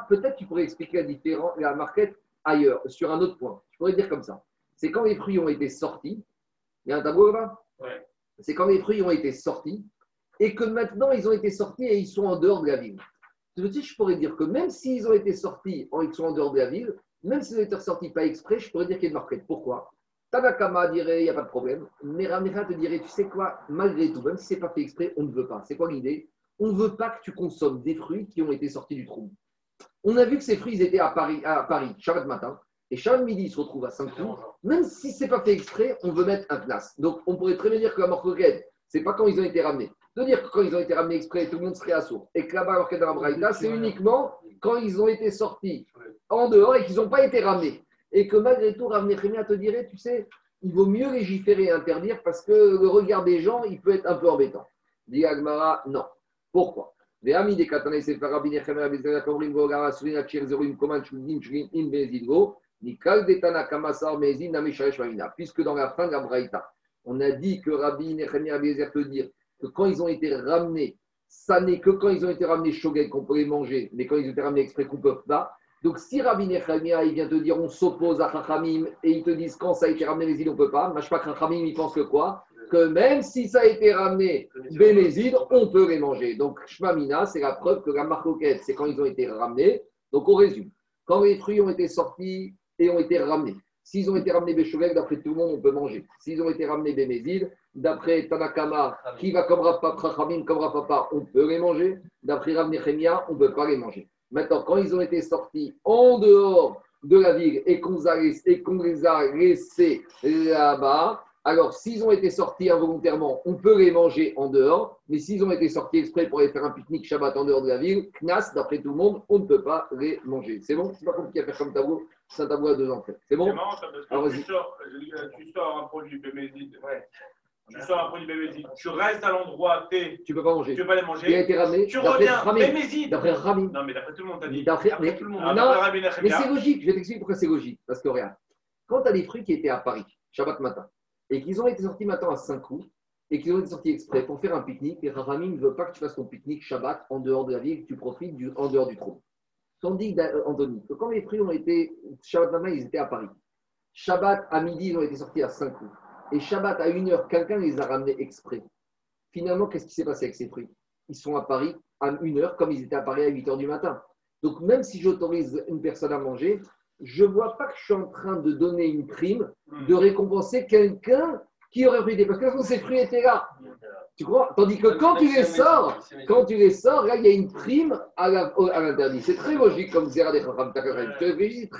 Peut-être tu pourrais expliquer la différence, la marquette ailleurs, sur un autre point. Je pourrais dire comme ça. C'est quand les fruits ont été sortis. Il y a un tableau là-bas? Ouais. C'est quand les fruits ont été sortis et que maintenant ils ont été sortis et ils sont en dehors de la ville. Je pourrais dire que même s'ils ont été sortis, en- ils sont en dehors de la ville, même s'ils ont été sortis pas exprès, je pourrais dire qu'il y a une marquette. Pourquoi? Tanakama dirait, il n'y a pas de problème. Mais Ramecha te dirait, tu sais quoi, malgré tout, même si ce n'est pas fait exprès, on ne veut pas. C'est quoi l'idée? On ne veut pas que tu consommes des fruits qui ont été sortis du trou. On a vu que ces fruits ils étaient à Paris, à Paris, Shabbat matin, et Shabbat midi, ils se retrouvent à Saint-Cloud. Même si ce n'est pas fait exprès, on veut mettre un place. Donc, on pourrait très bien dire que la morcoquette, ce n'est pas quand ils ont été ramenés. De dire que quand ils ont été ramenés exprès, tout le monde serait à sourd. Et que là-bas, la Braïta, c'est uniquement quand ils ont été sortis en dehors et qu'ils n'ont pas été ramenés. Et que malgré tout, Rav Nechemia te dirait, tu sais, il vaut mieux légiférer et interdire parce que le regard des gens, il peut être un peu embêtant. Dit Agmara, non. Pourquoi? Puisque dans la fin de la Braïta, on a dit que Rabbi Nechemia Bezer te dire que quand ils ont été ramenés, ça n'est que quand ils ont été ramenés shogeg qu'on peut les manger, mais quand ils ont été ramenés exprès qu'on ne peut pas. Donc si Rabbi Nechemia, il vient te dire on s'oppose à Chachamim et ils te disent quand ça a été ramené les îles, on ne peut pas, que Chachamim, il pense que quoi? Que même si ça a été ramené Bénézid, on peut les manger. Donc, Shmamina, c'est la preuve que la marcoquette, c'est quand ils ont été ramenés. Donc, on résume. Quand les fruits ont été sortis et ont été ramenés, s'ils ont été ramenés Béchogek, d'après tout le monde, on peut manger. S'ils ont été ramenés Bénézid, d'après Tanakama, qui va comme Chachamim, comme on peut les manger. D'après Rav Nechemia, on ne peut pas les manger. Maintenant, quand ils ont été sortis en dehors de la ville et qu'on les a laissés là-bas, alors, s'ils ont été sortis involontairement, on peut les manger en dehors, mais s'ils ont été sortis exprès pour aller faire un pique-nique Shabbat en dehors de la ville, Knas, d'après tout le monde, on ne peut pas les manger. C'est bon? C'est pas compliqué à faire comme tableau, c'est un tableau à deux entrées. C'est C'est bon? Marrant ça, parce Alors, que vas-y. tu sors, euh, tu sors un produit bémézide. Tu sors un produit bémézide. Tu restes à l'endroit, t'es- Tu ne peux pas tu manger. veux pas les Il a manger. été ramené Tu reviens. D'après Ramim. Non, mais d'après tout le monde, t'as dit. D'après- tout le monde. non, Mais c'est logique, je vais t'expliquer pourquoi c'est logique. Parce que regarde, quand tu as des fruits qui étaient à Paris, Shabbat matin, et qu'ils ont été sortis maintenant à 5 coups, et qu'ils ont été sortis exprès pour faire un pique-nique, et Rahamim ne veut pas que tu fasses ton pique-nique Shabbat en dehors de la ville, que tu profites du, en dehors du trou. Tandis, euh, Anthony, que quand les fruits ont été, Shabbat matin, ils étaient à Paris. Shabbat à midi, ils ont été sortis à 5 coups. Et Shabbat à 1 heure, quelqu'un les a ramenés exprès. Finalement, qu'est-ce qui s'est passé avec ces fruits? Ils sont à Paris à 1 heure, comme ils étaient à Paris à 8 heures du matin. Donc, même si j'autorise une personne à manger, je ne vois pas que je suis en train de donner une prime, de récompenser quelqu'un qui aurait pris des. Parce que de ces fruits étaient là. Tu crois? Tandis que quand tu les sors, quand tu les sors, là, il y a une prime à l'interdit. C'est très logique comme Zera des Chacham très logique.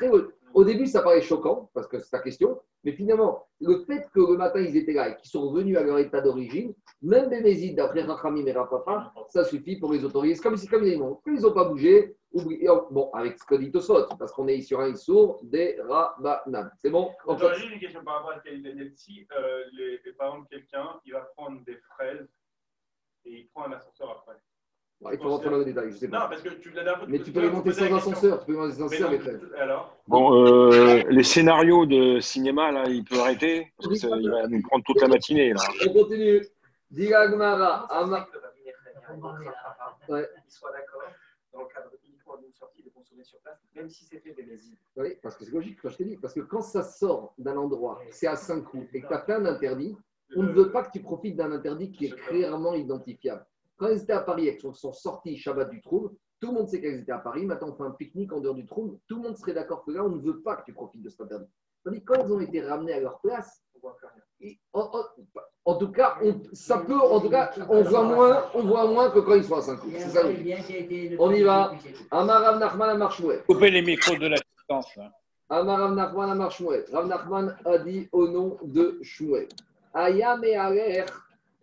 Au début, ça paraît choquant, parce que c'est ta question, mais finalement, le fait que le matin, ils étaient là et qu'ils sont revenus à leur état d'origine, même des Mésides, d'après Rachamim et Rapapa, ça suffit pour les autoriser. C'est comme si, comme ils n'ont pas bougé, on- bon, avec ce que dit Tosfot, parce qu'on est sur un sourd des Rabanan. C'est bon En fait, Attends, J'ai une question par rapport à Daniel. Si, euh, les, par exemple, quelqu'un, il va prendre des fraises et il prend un ascenseur après. Ouais, il faut rentrer dans le détail, je sais Non, parce que tu la dernière fois, Mais tu peux les monter sans ascenseur, tu peux les monter sans non, les frères. alors Bon, euh, les scénarios de cinéma, là, il peut arrêter parce que ça, il va nous prendre toute la matinée, là. On continue. Diga Agmara, Ama- Ouais. Il soit d'accord dans le cadre uniquement d'une sortie de consommer sur place, même si c'est fait des mésines. Oui, parce que c'est logique, quand je t'ai dit. Parce que quand ça sort d'un endroit, c'est à 5 coups, et que tu as fait un interdit, on ne veut pas que tu profites d'un interdit qui est clairement identifiable. Quand ils étaient à Paris et qu'ils sont sortis Shabbat du trou, tout le monde sait qu'elles étaient à Paris. Maintenant, on fait un pique-nique en dehors du trou. Tout le monde serait d'accord que là, on ne veut pas que tu profites de cet interdit. Tandis que quand ils ont été ramenés à leur place, On voit plus rien. et- en, en- en tout cas, on- ça peut, en tout cas, on voit moins, on voit moins que quand ils sont à 5 coups. C'est ça. On y va. Amar Rav Nachman Amar Shmuel. Coupez les micros de l'assistance. là. Amar Rav Nachman Amar Shmuel. Rav Nachman a dit au nom de Shmuel. Ayam et Aler,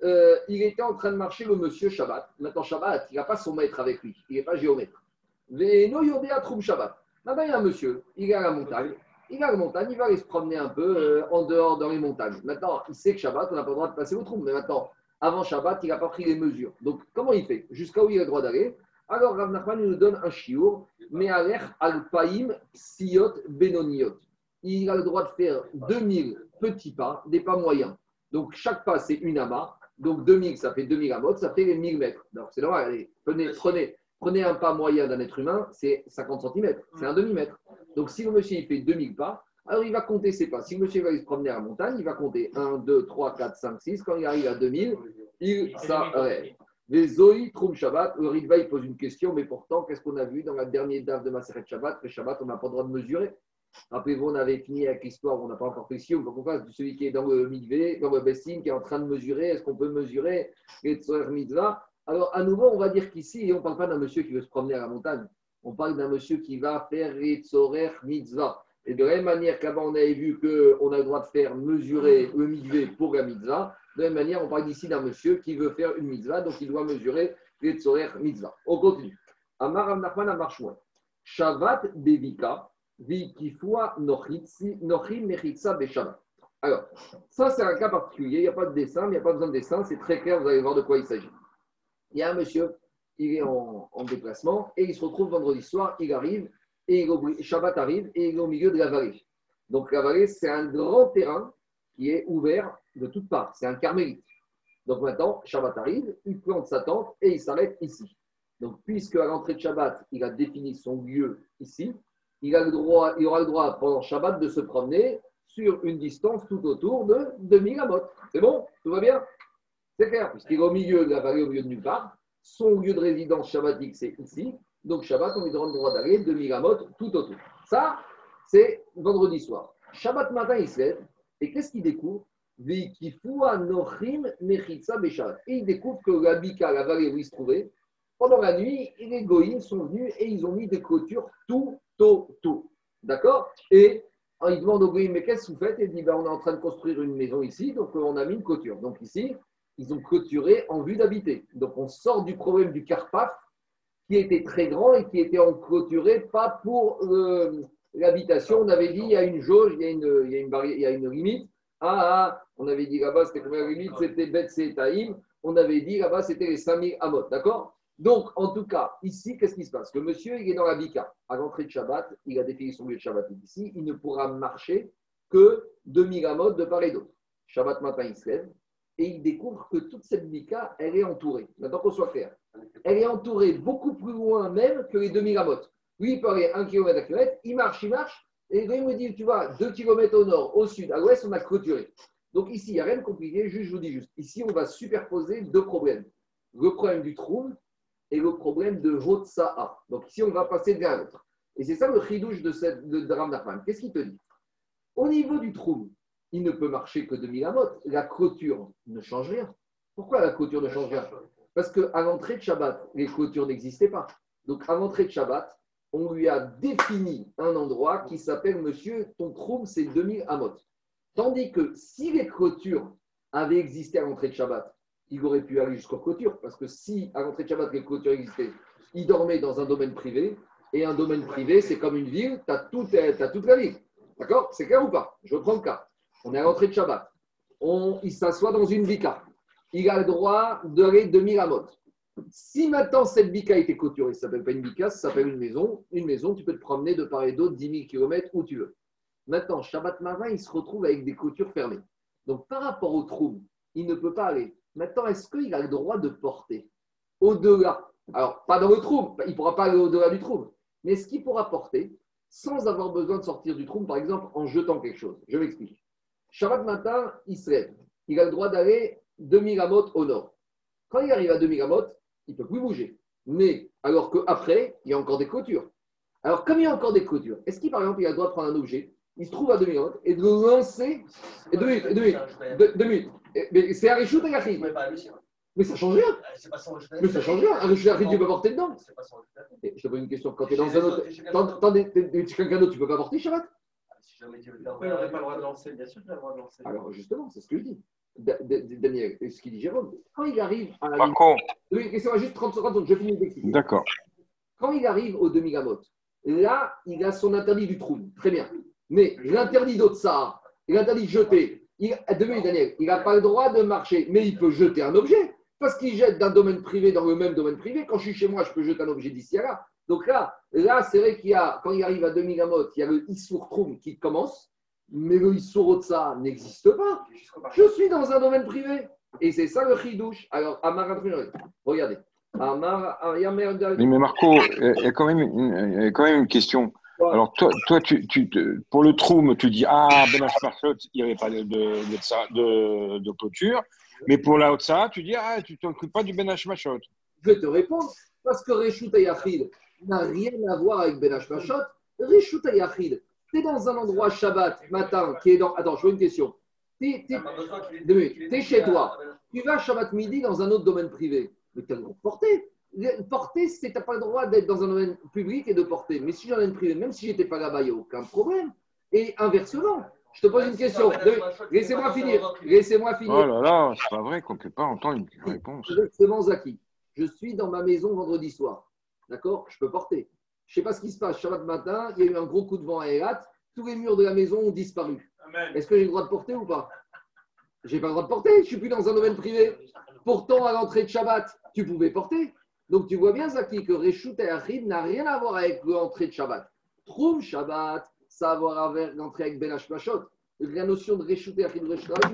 euh, il était en train de marcher le monsieur Shabbat. Maintenant, Shabbat, il n'a pas son maître avec lui. Il n'est pas géomètre. Troum Shabbat. Maintenant, il y a un monsieur, il est à la montagne. Il est à la montagne, il va aller se promener un peu euh, en dehors dans les montagnes. Maintenant, il sait que Shabbat, on n'a pas le droit de passer au trou. Mais maintenant, avant Shabbat, il n'a pas pris les mesures. Donc, comment il fait? Jusqu'à où il a le droit d'aller? Alors, Rav Nachman nous donne un chiour. Mais Aler Alpaim Siyot Benoniot. Il a le droit de faire 2000 petits pas, des pas moyens. Donc, chaque pas, c'est une amas. Donc, 2000, ça fait 2000 amotes, ça fait les 1000 mètres. Alors, c'est normal. Allez, prenez, prenez, prenez un pas moyen d'un être humain, c'est 50 cm. C'est un demi-mètre. Donc, si le monsieur il fait 2000 pas, alors il va compter ses pas. Si le monsieur va se promener à la montagne, il va compter 1, 2, 3, 4, 5, 6. Quand il arrive à 2000, il s'arrête. Les Zoï, Troum Shabbat, le Ritva, il pose une question, mais pourtant, qu'est-ce qu'on a vu dans la dernière date de Maseret Shabbat? Le Shabbat, on n'a pas le droit de mesurer. Rappelez-vous, on avait fini avec l'histoire, on n'a pas encore fait si, on va qu'on fasse de celui qui est dans le Mikvé, dans le Bessin, qui est en train de mesurer, est-ce qu'on peut mesurer les Mitzvah? Alors, à nouveau, on va dire qu'ici, on ne parle pas d'un monsieur qui veut se promener à la montagne, on parle d'un monsieur qui va faire les Mitzvah. Et de la même manière qu'avant, on avait vu qu'on a le droit de faire mesurer le Mikvé pour la Mitzvah, de la même manière, on parle ici d'un monsieur qui veut faire une Mitzvah, donc il doit mesurer les Mitzvah. On continue. Amar Amnachman Amar. Shabbat Devika. Alors, ça, c'est un cas particulier. Il n'y a pas de dessin, il n'y a pas besoin de dessin. C'est très clair, vous allez voir de quoi il s'agit. Il y a un monsieur, il est en, en déplacement et il se retrouve vendredi soir. Il arrive, et il Shabbat arrive et il est au milieu de la vallée. Donc, la vallée, c'est un grand terrain qui est ouvert de toutes parts. C'est un carmélite. Donc, maintenant, Shabbat arrive, il plante sa tente et il s'arrête ici. Donc, puisque à l'entrée de Shabbat, il a défini son lieu ici, il, a le droit, il aura le droit pendant Shabbat de se promener sur une distance tout autour de 2000 amot. C'est bon? Tout va bien? C'est clair, puisqu'il est au milieu de la vallée, au milieu de nulle part. Son lieu de résidence shabbatique, c'est ici. Donc Shabbat, on lui donne le droit d'aller 2000 amot tout autour. Ça, c'est vendredi soir. Shabbat matin, il se lève. Et qu'est-ce qu'il découvre? Et il découvre que la Bika, la vallée où il se trouvait, pendant la nuit, les Goïms sont venus et ils ont mis des clôtures tout autour. D'accord? Et alors, il demande aux Goïms, mais qu'est-ce que vous faites? Et il dit, ben, on est en train de construire une maison ici, donc euh, on a mis une clôture. Donc ici, ils ont clôturé en vue d'habiter. Donc on sort du problème du Carpaf, qui était très grand et qui était en clôturé, pas pour euh, l'habitation. On avait dit, il y a une jauge, il y a une, barrière- il y a une limite. Ah, ah, on avait dit là-bas, c'était combien la limite C'était Bet Taïm. On avait dit là-bas, c'était les 5000 Amot. D'accord? Donc, en tout cas, ici, qu'est-ce qui se passe? Le monsieur, il est dans la Bika. À l'entrée de Shabbat, il a défini son lieu de Shabbat ici. Il ne pourra marcher que 2000 amot de part et d'autre. Shabbat matin, il se lève et il découvre que toute cette Bika, elle est entourée. Maintenant qu'on soit clair, elle est entourée beaucoup plus loin même que les 2000 amot. Lui, il peut aller 1 km à kilomètre, il marche, il marche, et il me dit, tu vois, 2 km au nord, au sud, à l'ouest, on a clôturé. Donc ici, il n'y a rien de compliqué, juste, je vous dis juste, ici, on va superposer deux problèmes. Le problème du trou et le problème de Hotsa'a. Donc ici, on va passer de l'un à l'autre. Et c'est ça le chidouche de, cette, de, de. Qu'est-ce qu'il te dit? Au niveau du trou, il ne peut marcher que 2000 amot. La clôture ne change rien. Pourquoi la clôture ne change rien? Parce qu'à l'entrée de Shabbat, les clôtures n'existaient pas. Donc à l'entrée de Shabbat, on lui a défini un endroit qui s'appelle Monsieur, ton trou, c'est 2000 amot. Tandis que si les clôtures avaient existé à l'entrée de Shabbat, il aurait pu aller jusqu'aux clôtures. Parce que si à l'entrée de Shabbat, les clôtures existaient, il dormait dans un domaine privé. Et un domaine privé, c'est comme une ville, tu as, toute la ville. D'accord? C'est clair ou pas? Je prends le cas. On est à l'entrée de Shabbat. On, il s'assoit dans une bika. Il a le droit d'aller 2000 amot. Si maintenant cette bika a été clôturée, ça s'appelle pas une bika, ça s'appelle une maison. Une maison, tu peux te promener de part et d'autre 10 000 km où tu veux. Maintenant, Shabbat Marin, il se retrouve avec des clôtures fermées. Donc, par rapport au trou, il ne peut pas aller. Maintenant, est-ce qu'il a le droit de porter au-delà? Alors, pas dans le trou, il ne pourra pas aller au-delà du trou, mais est-ce qu'il pourra porter sans avoir besoin de sortir du trou, par exemple, en jetant quelque chose? Je m'explique. Shabbat matin, il se lève. Il a le droit d'aller 2000 amot au nord. Quand il arrive à 2000 amot, il ne peut plus bouger. Mais alors qu'après, il y a encore des clôtures. Alors, comme il y a encore des clôtures, est-ce qu'il, par exemple, il a le droit de prendre un objet, il se trouve à 2000 amot, et de le lancer et deux minutes, deux minutes, deux, minutes. Mais c'est un réchout à Vous Yachid. pouvez pas réussir. Mais ça change rien. Rejeter. Mais ça change rien. Un Yachid, tu peux porter dedans. Je te pose une question. Quand tu es dans un autre. Quand chez quelqu'un d'autre, tu ne peux pas porter Shabbat Si jamais tu veux Pourquoi il n'aurait pas le droit de lancer Bien sûr qu'il a le droit de lancer. Alors, justement, c'est ce que je dis. Da- Da- Daniel, ce qu'il dit Jérôme, quand il arrive à la Marco, Oui, laissez-moi juste 30 secondes, je finis d'expliquer. d'accord. Quand il arrive au demi-gamot, là, il a son interdit du trou. Très bien. Mais l'interdit d'Otsa, l'interdit de jeter, il, Daniel, il n'a pas le droit de marcher, mais il peut jeter un objet. Parce qu'il jette d'un domaine privé dans le même domaine privé. Quand je suis chez moi, je peux jeter un objet d'ici à là. Donc là, là c'est vrai qu'il y a, quand il arrive à demi-gamot, il y a le Issour Troum qui commence, mais le Issour Otsa n'existe pas. Je suis dans un domaine privé. Et c'est ça le chidouche. Alors, Amar regardez. Mais Marco, il y a quand même une question. Alors, toi, toi tu, tu, pour le Troum, tu dis Ah, Ben Hashmarshot, il n'y avait pas de, de, de, ça- de- de clôture. Mais pour la Haute-Sahara, tu dis Ah, tu ne t'occupes pas du Ben Hashmashot. Je vais te répondre. Parce que Reshut Ayachid n'a rien à voir avec Ben Hashmashot. Reshut Ayachid, tu es dans un endroit Shabbat matin qui est dans. Attends, je vois une question. T'es- t'es- Deux minutes. T'es chez toi. Tu vas Shabbat midi dans un autre domaine privé. Mais tu as le droit de porter. Porter, c'est tu n'as pas le droit d'être dans un domaine public et de porter. Mais si j'ai un domaine privé, même si j'étais pas là-bas, il n'y a aucun problème. Et inversement, je te pose une question. Laissez-moi finir. Laissez-moi Oh finir. là là, c'est pas vrai qu'on ne peut pas entendre une réponse. Exactement, Zaki. Je suis dans ma maison vendredi soir. D'accord? Je peux porter. Je ne sais pas ce qui se passe. Shabbat matin, il y a eu un gros coup de vent à Elat. Tous les murs de la maison ont disparu. Est-ce que j'ai le droit de porter ou pas? J'ai pas le droit de porter. Je ne suis plus dans un domaine privé. Pourtant, à l'entrée de Shabbat, tu pouvais porter. Donc, tu vois bien, Zaki, que Reshut et Achid n'a rien à voir avec l'entrée de Shabbat. Troum Shabbat, ça a à voir avec l'entrée avec Ben Hashmashot. La notion de Reshut et Achid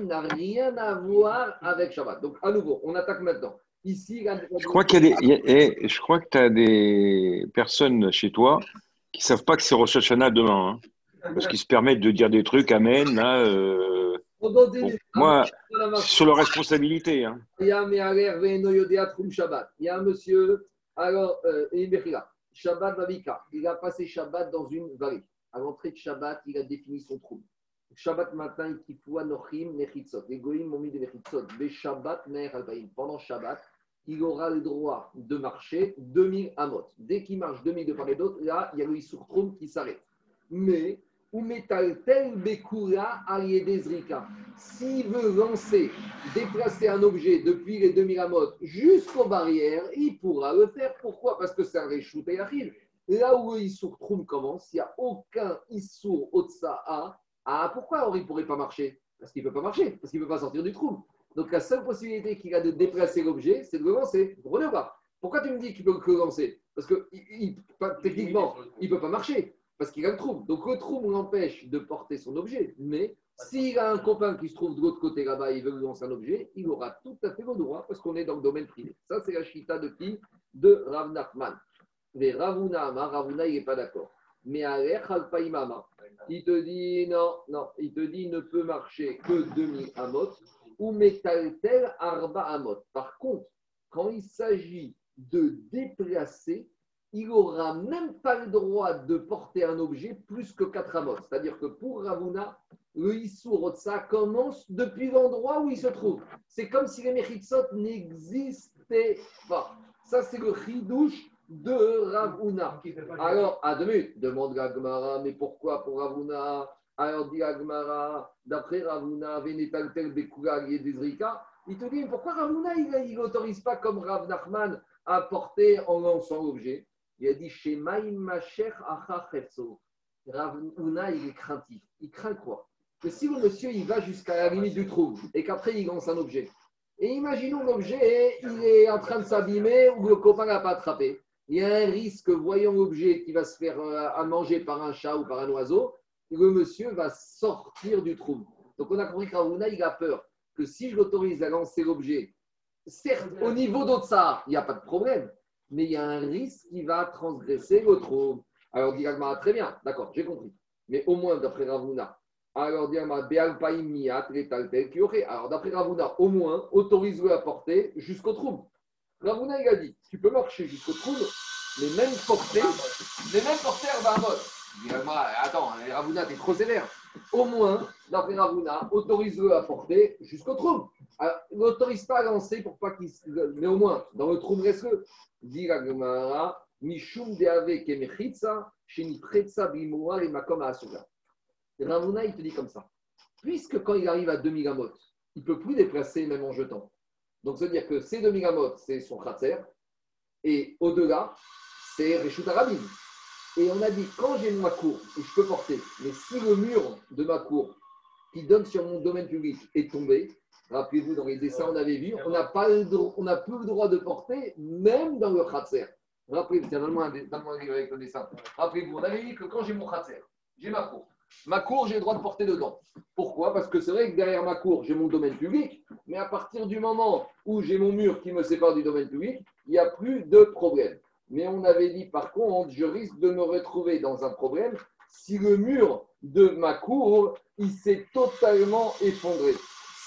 n'a rien à voir avec Shabbat. Donc, à nouveau, on attaque maintenant. Ici, la- Je crois y a des, eh, je crois que tu as des personnes chez toi qui ne savent pas que c'est Rosh Hashanah demain. hein. parce qu'ils se permettent de dire des trucs, Amen, euh, Pendant des- bon, moi, la sur leur responsabilité. Hein. Il y a un monsieur, alors, euh, Shabbat Vavika. Il a passé Shabbat dans une vallée. À l'entrée de Shabbat, il a défini son trou. Shabbat matin, il kifoua Nochim Mechitzot. Les Goïms ont mis des Mechitzot. Des Shabbat Albaïm. Pendant Shabbat, il aura le droit de marcher 2000 amot. Dès qu'il marche 2000 de part et d'autre, là, il y a le Issour Troum qui s'arrête. Mais, ou tel Bekura. S'il veut lancer, déplacer un objet depuis les 2000 amot jusqu'aux barrières, il pourra le faire. Pourquoi? Parce que c'est un Réchout et Achil. Là où le Issour Troum commence, il n'y a aucun Issour Otsa'a. Ah, pourquoi alors il ne pourrait pas marcher? Parce qu'il ne peut pas marcher, parce qu'il ne peut pas sortir du trou. Donc la seule possibilité qu'il a de déplacer l'objet, c'est de le lancer. Vous comprenez ou pas Pourquoi tu me dis qu'il peut que lancer? Parce que pas- techniquement, il ne peut pas marcher, parce qu'il a le trou. Donc le trou l'empêche de porter son objet. Mais s'il a un copain qui se trouve de l'autre côté là-bas et il veut lui lancer un objet, il aura tout à fait le droit, parce qu'on est dans le domaine privé. Ça, c'est la chita de qui? De Rav Nachman. Mais Ravuna Ravuna, il n'est pas d'accord. Mais Alech Alpaïmama, il te dit non, non, il te dit il ne peut marcher que demi amot ou metaltel arba amot. Par contre, quand il s'agit de déplacer, il n'aura même pas le droit de porter un objet plus que 4 amot. C'est-à-dire que pour Ravuna, le Issour Otsa commence depuis l'endroit où il se trouve. C'est comme si les Mechitsot n'existaient pas. Ça, c'est le chidouche de Ravuna. Alors, à deux minutes, demande la Gemara, mais pourquoi pour Ravuna? Alors, dit la Gemara, d'après Ravuna, Venetaltel Bekula Yedezrika, il te dit, mais pourquoi Ravuna, il n'autorise pas comme Rav Nachman à porter en lançant l'objet? Il a dit, Shemaim Macher Acha Chetzo. Ravuna, il est craintif. Il craint quoi? Que si le monsieur, il va jusqu'à la limite du trou et qu'après, il lance un objet, Et imaginons l'objet, il est en train de s'abîmer ou le copain n'a pas attrapé. Il y a un risque, voyant l'objet qui va se faire euh, à manger par un chat ou par un oiseau, le monsieur va sortir du trou. Donc on a compris que Ravuna, il a peur que si je l'autorise à lancer l'objet, certes, au niveau d'Otsar, il n'y a pas de problème, mais il y a un risque qui va transgresser le trou. Alors, dit très bien, d'accord, j'ai compris. Mais au moins, d'après Ravuna, alors, dit. Alors, d'après Ravuna, au moins, autorise-le à porter jusqu'au trou. Ravuna, il a dit, tu peux marcher jusqu'au trou, mais même porter, mais même porter va à mode. Dit attends, Ravuna, t'es trop sévère. Au moins, d'après Ravuna, autorise-le à porter jusqu'au trou. N'autorise pas à lancer pour pas qu'il. Mais au moins, dans le trou, reste-le. Dit la Gemara, Mishum deave kemechitsa, sheni pretsa bimoa et makom asuga. Ravuna, il te dit comme ça. Puisque quand il arrive à 2000 amot, il ne peut plus déplacer même en jetant. Donc, ça veut dire que ces 2000 amot, c'est son khatser, et au-delà, c'est Reshut Arabim. Et on a dit, quand j'ai ma cour, je peux porter, mais si le mur de ma cour qui donne sur mon domaine public est tombé, rappelez-vous, dans les dessins, on avait vu, on n'a plus le droit de porter, même dans le khatser. Rappelez-vous, tiens, donne-moi un livre avec le dessin. Rappelez-vous, on avait dit que quand j'ai mon khatser, j'ai ma cour. Ma cour, j'ai le droit de porter dedans. Pourquoi? Parce que c'est vrai que derrière ma cour, j'ai mon domaine public, mais à partir du moment où j'ai mon mur qui me sépare du domaine public, il n'y a plus de problème. Mais on avait dit par contre, je risque de me retrouver dans un problème si le mur de ma cour, il s'est totalement effondré.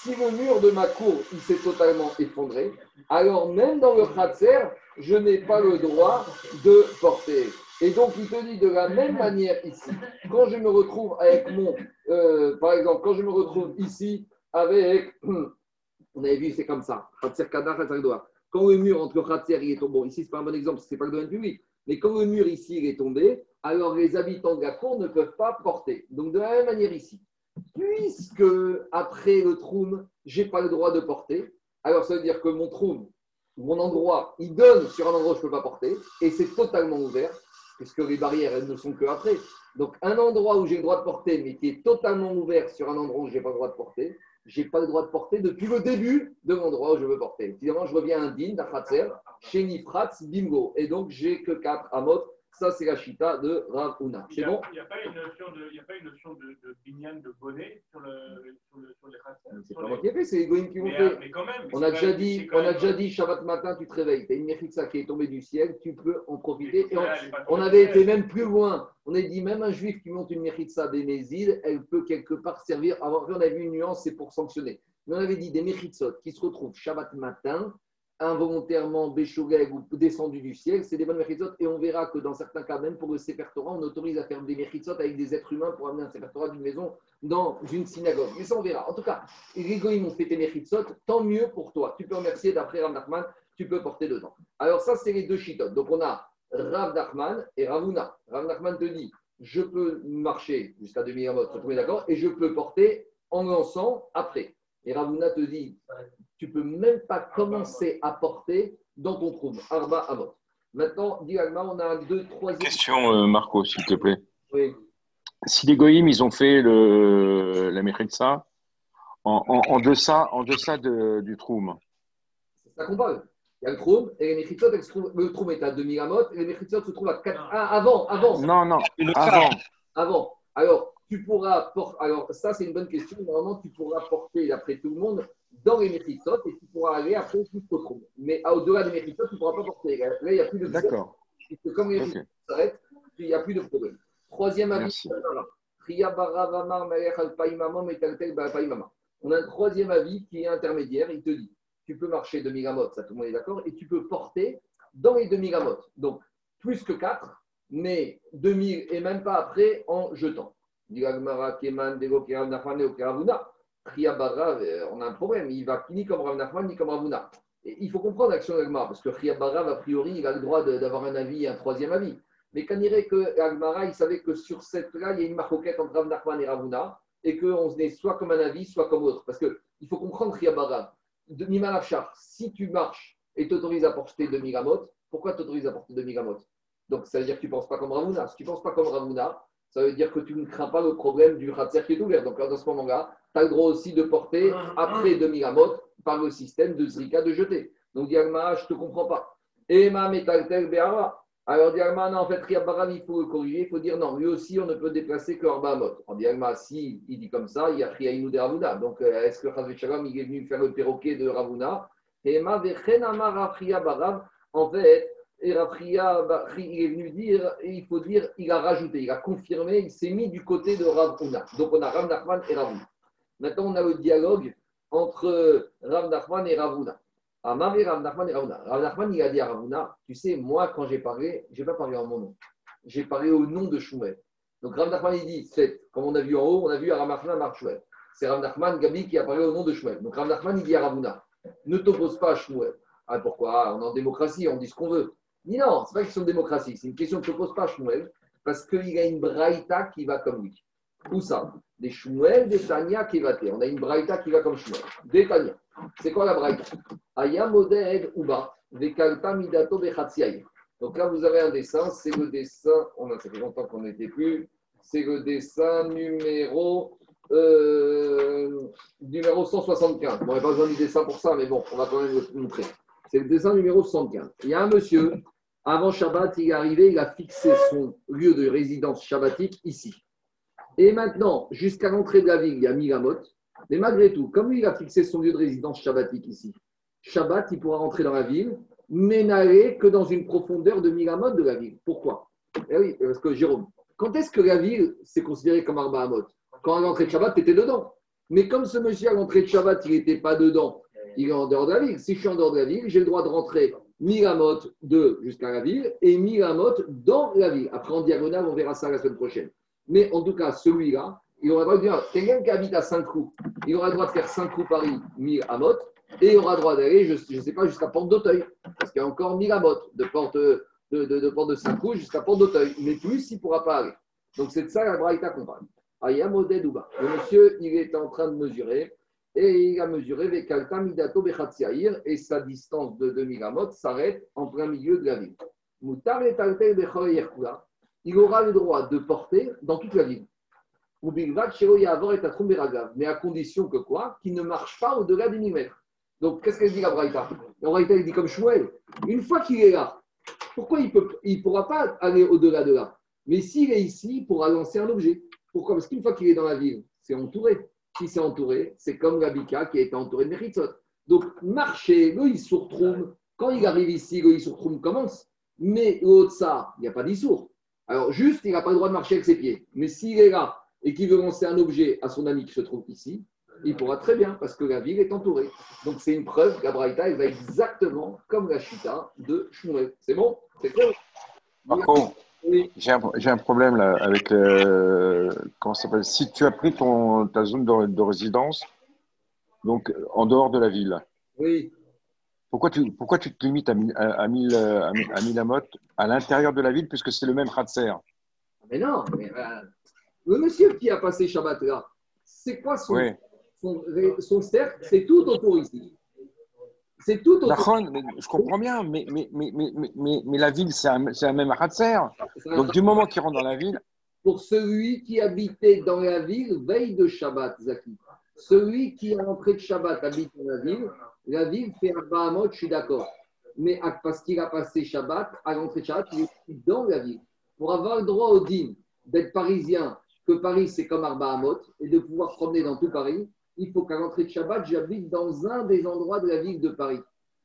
Si le mur de ma cour, il s'est totalement effondré, alors même dans le khatser, je n'ai pas le droit de porter. Et donc, il te dit de la même manière ici, quand je me retrouve avec mon, euh, par exemple, quand je me retrouve ici avec, on avait vu, c'est comme ça, khatser kadar, khatser doigt. Quand le mur entre khatser, est tombé, bon, ici, c'est pas un bon exemple, c'est pas le domaine public, mais quand le mur ici, est tombé, alors les habitants de la ne peuvent pas porter. Donc, de la même manière ici, puisque après le troum, j'ai pas le droit de porter, alors ça veut dire que mon troum, mon endroit, il donne sur un endroit où je ne peux pas porter, et c'est totalement ouvert, puisque les barrières, elles ne sont que après. Donc, un endroit où j'ai le droit de porter, mais qui est totalement ouvert sur un endroit où je n'ai pas le droit de porter, je n'ai pas le droit de porter depuis le début de l'endroit où je veux porter. Finalement, je reviens din, d'Achatzer, chez Nifratz, bingo. Et donc, j'ai que 4 amot. Ça, c'est la chita de Rav Huna. Il C'est n'y a, bon il y a pas une notion de, a de, binyan, de bonnet sur, le, sur, le, sur les khatsas C'est pas moi qui ai fait, c'est les goïms qui mais, fait. mais quand même. On a déjà dit, on a déjà dit, Shabbat matin, tu te réveilles, tu as une méchixa qui est tombée du ciel, tu peux en profiter. Et on, avait été même plus loin. On a dit, même un juif qui monte une méchitsa des elle peut quelque part servir. Avant, on avait vu une nuance, c'est pour sanctionner. Mais on avait dit des méchitsot qui se retrouvent Shabbat matin, involontairement béchogeg ou descendus du ciel, c'est des bonnes méchitsot. Et on verra que dans certains cas, même pour le Sefer on autorise à faire des méchitsot avec des êtres humains pour amener un Sefer d'une maison dans une synagogue. Mais ça, on verra. En tout cas, les goïms ont fait des méchitsot, tant mieux pour toi. Tu peux remercier d'après Rav tu peux porter dedans. Alors, ça, c'est les deux chitotes. Donc, on a Rav Nachman et Ravuna. Rav Nachman te dit je peux marcher jusqu'à 2000 amot, on est d'accord, et je peux porter en lançant après. Et Ravuna te dit tu peux même pas commencer à porter dans ton trou. Arba amot. Maintenant, dis on a un, deux, troisième. Question, euh, Marco, s'il te plaît. Oui. Si les goïms, ils ont fait le, la Mechitza en, en, en deçà, en deçà de- du Troum, C'est ça qu'on parle. Il y a le trou et les Mechitzot, le trou est à 2000 amot et les Mechitzot se trouvent à 4. Ah, avant, avant. non, non, Une avant. Avant. Alors, tu pourras porter. Alors, ça, c'est une bonne question. Normalement, tu pourras porter, d'après tout le monde, dans les Mechitzot et tu pourras aller après jusqu'au trou. Mais au-delà des Mechitzot, tu ne pourras pas porter. Là, il n'y a plus de D'accord. Puisque comme les Ok. Mechitzot s'arrêtent, il n'y a plus de problème. Troisième avis. On a un troisième avis qui est intermédiaire. Il te dit tu peux marcher 2000 amot, ça tout le monde est d'accord, et tu peux porter dans les 2000 amot. Donc, plus que 4, mais 2000 et même pas après en jetant. Dit Agmara, Keman, Dego, Kerav, Nachman, Neo, Keravuna. Priya bara, euh, on a un problème. Il va ni comme Rav ni comme Ravuna. Il faut comprendre l'action d'Agmara, parce que Priya bara, a priori, il a le droit de- d'avoir un avis, un troisième avis. Mais qu'on dirait que Agmara, il savait que sur cette là, il y a une marcoquette entre Rav et Ravuna, et qu'on est soit comme un avis, soit comme autre. Parce qu'il faut comprendre Riabara. De Mimalachar, si tu marches et t'autorises à porter 2000 amot, pourquoi t'autorises à porter 2000 amot Donc ça veut dire que tu ne penses pas comme Ravuna. Si tu ne penses pas comme Ravuna, ça veut dire que tu ne crains pas le problème du Khatser qui est ouvert. Donc, dans ce moment-là, tu as le droit aussi de porter après 2000 amot par le système de Zrika de jeter. Donc, Diagma, je ne te comprends pas. Ema metaltel be'ara. Alors, Diagma, non, en fait, Riabaran, il faut le corriger. Il faut dire non, lui aussi, on ne peut déplacer que Arba Amot. En Diagma, si il dit comme ça, il y a Riaïnou de Ravuna. Donc, euh, est-ce que Chazvé Shalom, il est venu faire le perroquet de Ravuna? Ema vechen amar Afria Barav. En fait, et Rafria, il est venu dire, il faut dire, il a rajouté, il a confirmé, il s'est mis du côté de Ravuna. Donc on a Rav Nachman et Ravuna. Maintenant, on a le dialogue entre Rav Nachman et Ravuna. Amar et Rav et. Rav Nachman, il a dit à Ravuna, tu sais, moi, quand j'ai parlé, je n'ai pas parlé en mon nom. J'ai parlé au nom de Shmuel. Donc Rav Nachman, il dit, comme on a vu en haut, on a vu à Rav Nachman, Mar. C'est Rav Nachman, Gabi, qui a parlé au nom de Shmuel. Donc Rav Nachman, il dit à Ravuna, ne t'oppose pas à Shmuel. Ah, pourquoi? On est en démocratie, on dit ce qu'on veut. Non, ce n'est pas une question de démocratie, c'est une question que ne pose pas Shmuel, parce qu'il a une braïta qui va comme lui. Où ça Des Shmuel, des Tania qui va On a une braïta qui va comme Shmuel. Des Tania. C'est quoi la braïta? Aya moded uba, vekalta midato. Donc là, vous avez un dessin, c'est le dessin, on a, ça fait longtemps qu'on n'était plus, c'est le dessin numéro, euh, numéro 175. Bon, on n'a pas besoin du dessin pour ça, mais bon, on va quand même le montrer. C'est le dessin numéro 75. Il y a un monsieur, avant Shabbat, il est arrivé, il a fixé son lieu de résidence shabbatique ici. Et maintenant, jusqu'à l'entrée de la ville, il y a Milamot. Mais malgré tout, comme il a fixé son lieu de résidence shabbatique ici, Shabbat, il pourra rentrer dans la ville, mais n'aller que dans une profondeur de Milamot de la ville. Pourquoi? Eh oui, parce que Jérôme, quand est-ce que la ville s'est considérée comme Arba Hamot? Quand à l'entrée de Shabbat, tu étais dedans. Mais comme ce monsieur à l'entrée de Shabbat, il n'était pas dedans, il est en dehors de la ville. Si je suis en dehors de la ville, j'ai le droit de rentrer Miramot de jusqu'à la ville et Miramot dans la ville. Après, en diagonale, on verra ça la semaine prochaine. Mais en tout cas, celui-là, il aura le droit de dire quelqu'un qui habite à Saint-Cloud, il aura le droit de faire Saint-Cloud Paris, Miramot, et il aura le droit d'aller, je ne sais pas, jusqu'à Porte d'Auteuil, parce qu'il y a encore Miramot, de Porte de, de, de, porte de Saint-Cloud jusqu'à Porte d'Auteuil. Mais plus, il ne pourra pas aller. Donc, c'est de ça la Braïta parle. Ayamodé Douba. Le monsieur, il est en train de mesurer et il a mesuré Vekalta Midato Bechatsiaïr et sa distance de 2000 amot s'arrête en plein milieu de la ville. Moutar et il aura le droit de porter dans toute la ville. Mais à condition que quoi? Qu'il ne marche pas au-delà des 1000 mètres. Donc, qu'est-ce qu'elle dit la Braïta? La Braïta, dit comme Shmuel. Une fois qu'il est là, pourquoi il ne pourra pas aller au-delà de là? Mais s'il est ici, il pourra lancer un objet. Pourquoi? Parce qu'une fois qu'il est dans la ville, c'est entouré qui s'est entouré, c'est comme Rabika qui a été entouré de Meritzot. Donc, marcher, le Issourtroum, quand il arrive ici, le Issourtroum commence. Mais au ça, il n'y a pas d'Issour. Alors, juste, il n'a pas le droit de marcher avec ses pieds. Mais s'il est là et qu'il veut lancer un objet à son ami qui se trouve ici, il pourra très bien, parce que la ville est entourée. Donc, c'est une preuve la elle va exactement comme la Chita de Shmuel. C'est bon? C'est clair J'ai un, problème là avec. euh, comment ça s'appelle Si tu as pris ton, ta zone de, de résidence, donc en dehors de la ville, Oui. pourquoi tu, pourquoi tu te limites à, mille- à, à 1000 à mille- à 1000 amot à l'intérieur de la ville, puisque c'est le même Khatser Mais non, mais, euh, le monsieur qui a passé Shabbat là, c'est quoi son, Oui. son, son cercle? C'est tout autour ici. C'est tout mais je comprends bien, mais, mais, mais, mais, la ville, c'est un même un Donc, du moment qu'il rentre dans la ville, pour celui qui habitait dans la ville veille de Shabbat, Zaki. Celui qui, à l'entrée de Shabbat, habite dans la ville, la ville fait un Bahamot, je suis d'accord. Mais parce qu'il a passé Shabbat, à l'entrée de Shabbat, il est dans la ville. Pour avoir le droit au din d'être parisien, que Paris c'est comme Arba Hamot, et de pouvoir promener dans tout Paris, il faut qu'à l'entrée de Shabbat, j'habite dans un des endroits de la ville de Paris.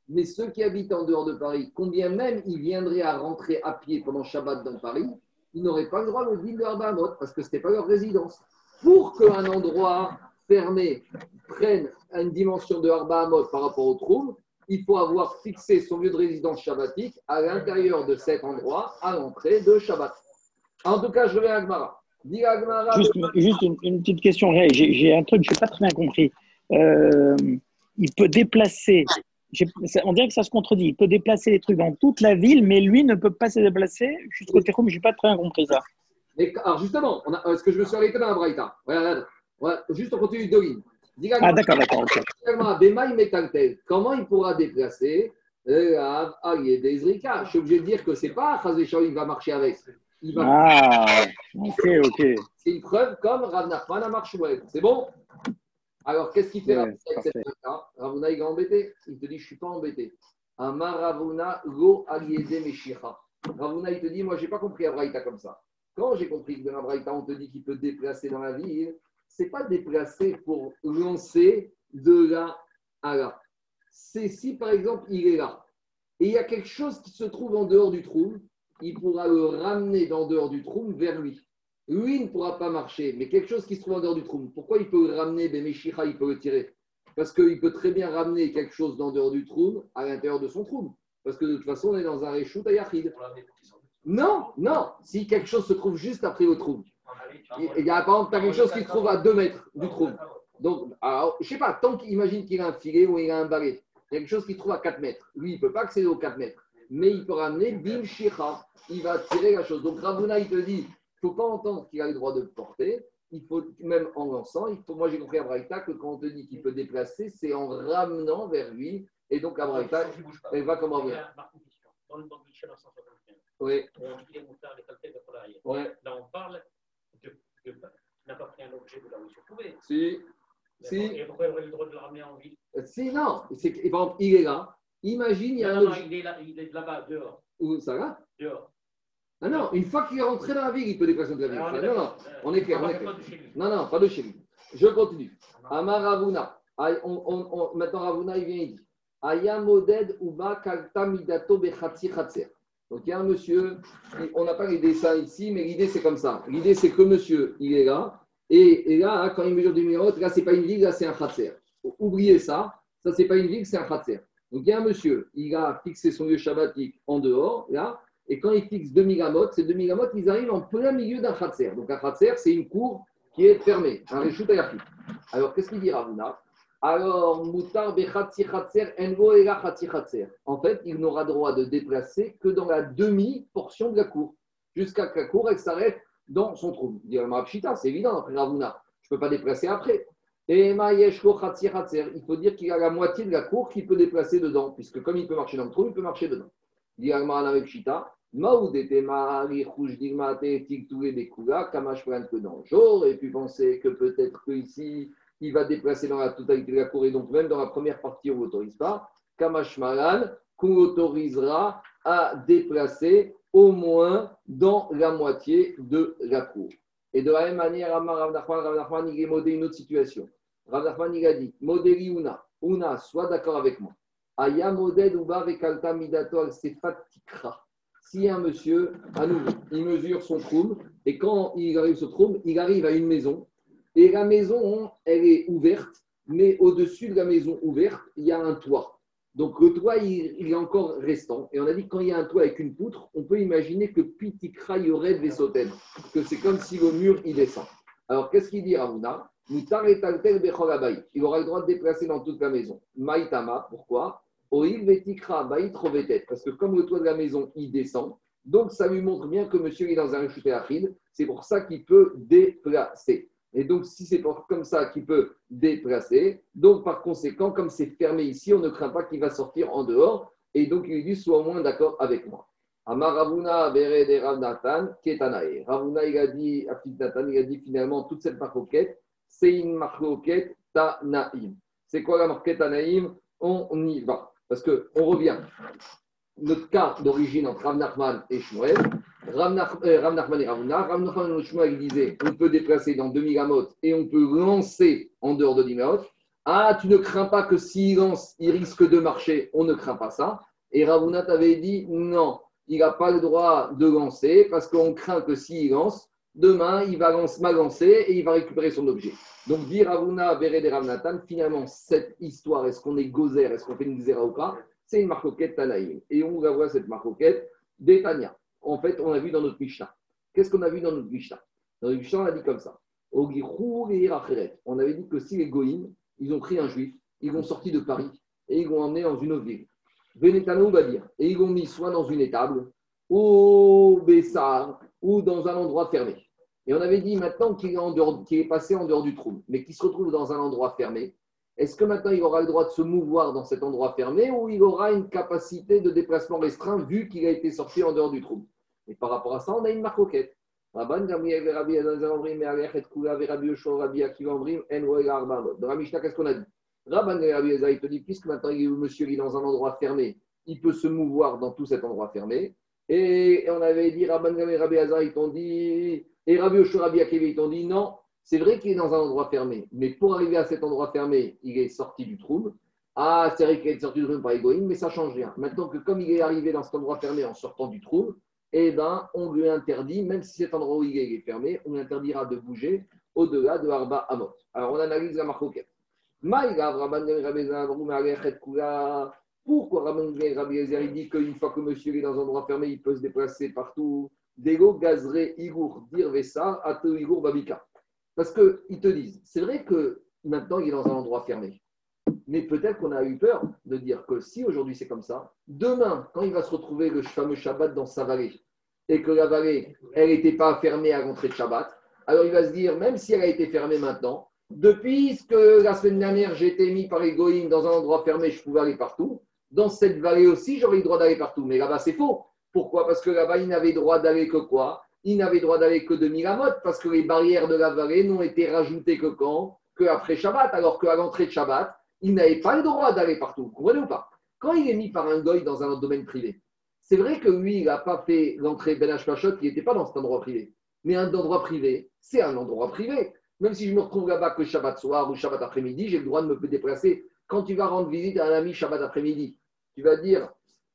Mais ceux qui habitent en dehors de Paris, combien même ils viendraient à rentrer à pied pendant Shabbat dans Paris, ils n'auraient pas le droit au din de Arba Hamot, parce que ce n'était pas leur résidence. Pour qu'un endroit fermé prenne une dimension de Arba Hamot par rapport au trou, il faut avoir fixé son lieu de résidence shabbatique à l'intérieur de cet endroit, à l'entrée de Shabbat. En tout cas, je reviens à Agmara. Juste, juste une, une petite question. J'ai un truc, je n'ai pas très bien compris. Euh, il peut déplacer, on dirait que ça se contredit, il peut déplacer les trucs dans toute la ville, mais lui ne peut pas se déplacer jusqu'au Téchoum. Je n'ai pas très bien compris ça. Mais, alors justement, on a, est-ce que je me suis arrêté dans la Braïta Regarde. Voilà, Juste on continue de lignes. Ah, d'accord, d'accord. Comment il pourra déplacer euh, à- à Yedezrika Je suis obligé de dire que c'est pas Chazé il va marcher avec. Il va. Ah, ok, ok. C'est une preuve comme Rav Nachman marché. C'est bon? Alors, qu'est-ce qu'il fait Ravuna avec cette parfait. preuve-là Ravuna, il est embêté. Il te dit, je ne suis pas embêté. Amar Ravuna, go aliede meshicha. Ravuna, il te dit, moi, je n'ai pas compris Abraïta comme ça. Quand j'ai compris que dans Abraïta, on te dit qu'il peut déplacer dans la ville, ce n'est pas déplacer pour lancer de là à là. C'est si, par exemple, il est là et il y a quelque chose qui se trouve en dehors du trou, il pourra le ramener d'en dehors du trou vers lui. Lui ne pourra pas marcher, mais quelque chose qui se trouve en dehors du trou. Pourquoi il peut le ramener Ben Meshicha, il peut le tirer? Parce qu'il peut très bien ramener quelque chose d'en dehors du trou à l'intérieur de son trou. Parce que de toute façon, on est dans un sorte. Non, non, si quelque chose se trouve juste après le trou. Il il y a par exemple, tu as quelque chose qui se trouve à 2 mètres du Ah, trou. d'accord. Donc, alors, je sais pas, tant qu'il imagine qu'il a un filet ou il a un balai, il y a quelque chose qu'il trouve à 4 mètres. Lui, il ne peut pas accéder aux 4 mètres. Mais il peut ramener Bim Shira. Il va tirer la chose. Donc, Ravuna, il te dit il ne faut pas entendre qu'il a le droit de porter. Il faut, même en lançant, il faut, moi j'ai compris à Braïta que quand on te dit qu'il peut déplacer, c'est en ramenant vers lui. Et donc, à Braïta, elle va comme Il y Ravuna. a Marc, une question. Dans le banc Michel en 175, Oui, ouais, Là, on parle de, de n'a pas pris un objet de là où il se trouvait. si, Si. Et pourquoi il aurait le droit de le ramener en ville si, non. C'est, par exemple, il est là. Imagine, il y a Non, un non, non, il est là, il est là-bas, dehors. Où ça va Dehors. Ah non, une fois qu'il est rentré dans la ville, il peut déplacer de la ville. Ah, non, non, d'accord. on est clair, on est. Non, non, pas de chez lui. Je continue. Amar Ravuna. Maintenant, Ravuna, il vient, il dit Aya moded uba kalta midato bechatsi chatser. Donc, il y a un monsieur, on n'a pas les dessins ici, mais l'idée, c'est comme ça. L'idée, c'est que monsieur, il est là, et, et là, hein, quand il mesure du mètres, là, c'est pas une ville, là, c'est un chatser. Oubliez ça, ça, c'est pas une ville, c'est un chatser. Donc, il y a un monsieur, il a fixé son lieu shabbatique en dehors, là, et quand il fixe 2000 amotes, ces 2000 amotes, ils arrivent en plein milieu d'un khatser. Donc un khatser, c'est une cour qui est fermée, un. Alors qu'est-ce qu'il dit Ravuna Alors, Moutar bechatsi khatser, envo ela khatsi khatser. En fait, il n'aura droit de déplacer que dans la demi-portion de la cour, jusqu'à que la cour, s'arrête dans son trou. Il dit Marapshita, c'est évident, après Ravuna, je ne peux pas déplacer après. Et il faut dire qu'il a la moitié de la cour qu'il peut déplacer dedans, puisque comme il peut marcher dans le trou, il peut marcher dedans. Dit Agmara avec Shita, Maoudete Mahari Rouge Digmate Tigtoué Bekula, Kamash Pran que dans J'aurais pu penser que peut-être qu'ici, il va déplacer dans la totalité de la cour et donc même dans la première partie, on ne l'autorise pas. Kamash Malan, qu'on autorisera à déplacer au moins dans la moitié de la cour. Et de la même manière, Amar Rav Nachman, Rav il est modé une autre situation. Rav Nachman, il a dit Modéli Una, Una, sois d'accord avec moi. Aya moded uba vekalta midato al tikra. Si un monsieur, à nouveau, il mesure son troum, et quand il arrive ce troum, il arrive à une maison, et la maison, elle est ouverte, mais au-dessus de la maison ouverte, il y a un toit. Donc le toit, il, est encore restant. Et on a dit que quand il y a un toit avec une poutre, on peut imaginer que pitikra y aurait des sautaines, que c'est comme si le mur, il descend. Alors qu'est-ce qu'il dit Ravuna. Il aura le droit de déplacer dans toute la maison. Maïtama, pourquoi? Parce que comme le toit de la maison, il descend, donc ça lui montre bien que monsieur est dans un achid. C'est pour ça qu'il peut déplacer. Et donc, si c'est comme ça qu'il peut déplacer, donc par conséquent, comme c'est fermé ici, on ne craint pas qu'il va sortir en dehors. Et donc, il dit soit au moins d'accord avec moi. Amar Ravuna Bere de Rav Nathan, Ketanae. Ravuna, il a dit, à Nathan, il a dit finalement, toute cette marcoquette, c'est une marcoquette Tanaïm. C'est quoi la marquette Tanaïm On y va. Parce qu'on revient. Notre cas d'origine entre Rav Nachman et Shmuel, Euh, Rav Nachman et Ravuna, Rav Nachman disaient on peut déplacer dans 2000 amotes et on peut lancer en dehors de 10 amotes. Ah, tu ne crains pas que s'il lance, il risque de marcher. On ne craint pas ça. Et Ravuna t'avait dit non, il n'a pas le droit de lancer parce qu'on craint que s'il lance, demain, il va lance- mal lancer et il va récupérer son objet. Donc, dit Ravuna, et Ravnatan, finalement, cette histoire, est-ce qu'on est gozer, est-ce qu'on fait une xéra ou pas? C'est une marcoquette Tanaïm. Et on la voit, cette marcoquette, des Tania. En fait, on a vu dans notre Mishnah. Qu'est-ce qu'on a vu dans notre Mishnah? Dans notre Mishnah, on a dit comme ça. On avait dit que si les Goïms, ils ont pris un juif, ils l'ont sorti de Paris et ils l'ont emmené dans une autre ville. Venetano va dire. Et ils l'ont mis soit dans une étable, au Bessar, ou dans un endroit fermé. Et on avait dit maintenant qu'il est, est passé en dehors du trou, mais qu'il se retrouve dans un endroit fermé. Est-ce que maintenant il aura le droit de se mouvoir dans cet endroit fermé ou il aura une capacité de déplacement restreint vu qu'il a été sorti en dehors du trou? Et par rapport à ça, on a une marcoquette. Rabban Gamliel et Rabbi Elazar et Alechet Kula, Rabbi Yoshua, Rabbi Akiva Omrim, En Arba. Dans la Mishnah, qu'est-ce qu'on a dit? Rabban Rabbi Elazar, il te dit, puisque maintenant il monsieur est dans un endroit fermé, il peut se mouvoir dans tout cet endroit fermé. Et on avait dit, Rabban Gamliel et Rabbi Elazar, ils t'ont dit, et Rabbi Yoshua, Rabbi Akiva, t'ont dit, non, c'est vrai qu'il est dans un endroit fermé, mais pour arriver à cet endroit fermé, il est sorti du trou. Ah, c'est vrai qu'il est sorti du trou par égoïsme, mais ça change rien. Maintenant que comme il est arrivé dans cet endroit fermé en sortant du trou, eh ben, on lui interdit, même si cet endroit où il est, fermé, on lui interdira de bouger au-delà de Arba Amot. Alors, on analyse la marcoquette. Pourquoi Rabban Rabbi dit qu'une fois que monsieur est dans un endroit fermé, il peut se déplacer partout? Dego, Gazre, Igour, Dirvesa, Ato, Igour, Babika. Parce qu'ils te disent, c'est vrai que maintenant il est dans un endroit fermé. Mais peut-être qu'on a eu peur de dire que si aujourd'hui c'est comme ça, demain, quand il va se retrouver le fameux Shabbat dans sa vallée, et que la vallée, elle n'était pas fermée à l'entrée de Shabbat, alors il va se dire, même si elle a été fermée maintenant, depuis que la semaine dernière j'ai mis par les dans un endroit fermé, je pouvais aller partout, dans cette vallée aussi, j'aurais le droit d'aller partout. Mais là-bas, c'est faux. Pourquoi? Parce que là-bas, il n'avait droit d'aller que quoi? Il n'avait droit d'aller que de Milamot, parce que les barrières de la vallée n'ont été rajoutées que quand? Que après Shabbat, alors qu'à l'entrée de Shabbat, il n'avait pas le droit d'aller partout. Vous comprenez ou pas? Quand il est mis par un goy dans un domaine privé, c'est vrai que lui, il n'a pas fait l'entrée Ben Hashpachot, qui n'était pas dans cet endroit privé. Mais un endroit privé, c'est un endroit privé. Même si je me retrouve là-bas que Shabbat soir ou Shabbat après-midi, j'ai le droit de me déplacer. Quand tu vas rendre visite à un ami Shabbat après-midi, tu vas dire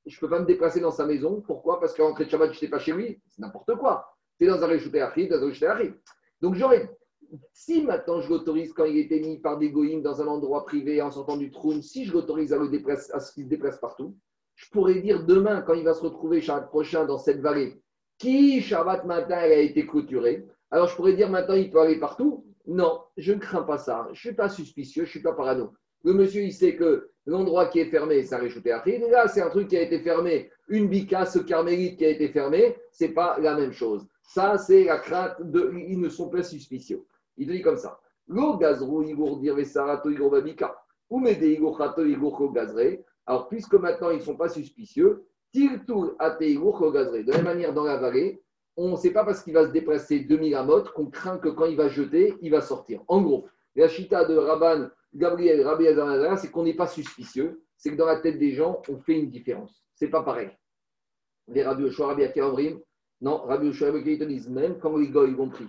je ne peux pas me déplacer dans sa maison. Pourquoi? Parce qu'à l'entrée de Shabbat, je n'étais pas chez lui. C'est n'importe quoi. Tu es dans un réchauffé Achid, dans un réchauffé Achid. Donc j'aurais. Si maintenant je l'autorise quand il était mis par des goïms dans un endroit privé en sortant du trône, si je l'autorise à, le déplacer- à ce qu'il se déplace partout, je pourrais dire demain, quand il va se retrouver Shabbat prochain dans cette vallée, qui Shabbat matin elle a été clôturée, alors je pourrais dire maintenant il peut aller partout. Non, je ne crains pas ça. Je ne suis pas suspicieux, je ne suis pas parano. Le monsieur, il sait que l'endroit qui est fermé, c'est un réchauffé Achid. Là, c'est un truc qui a été fermé. Une bicasse carmélite qui a été fermée, ce n'est pas la même chose. Ça, c'est la crainte de. Ils ne sont pas suspicieux. Il te dit comme ça. Igour dire vesarato igour babika. Ou mede igour igour ko gazre. Alors, puisque maintenant ils ne sont pas suspicieux, ate igour ko gazre. De la même manière, dans la vallée, on ne sait pas parce qu'il va se déplacer 2000 amotes qu'on craint que quand il va jeter, il va sortir. En gros, la chita de Rabban Gabriel Rabbi c'est qu'on n'est pas suspicieux, c'est que dans la tête des gens, on fait une différence. C'est pas pareil. Les Rabbi Yoshua, Rabbi Akiva Omrim, non, Rabbi Yoshua, Rabbi te disent, même quand les gars, ils vont pris,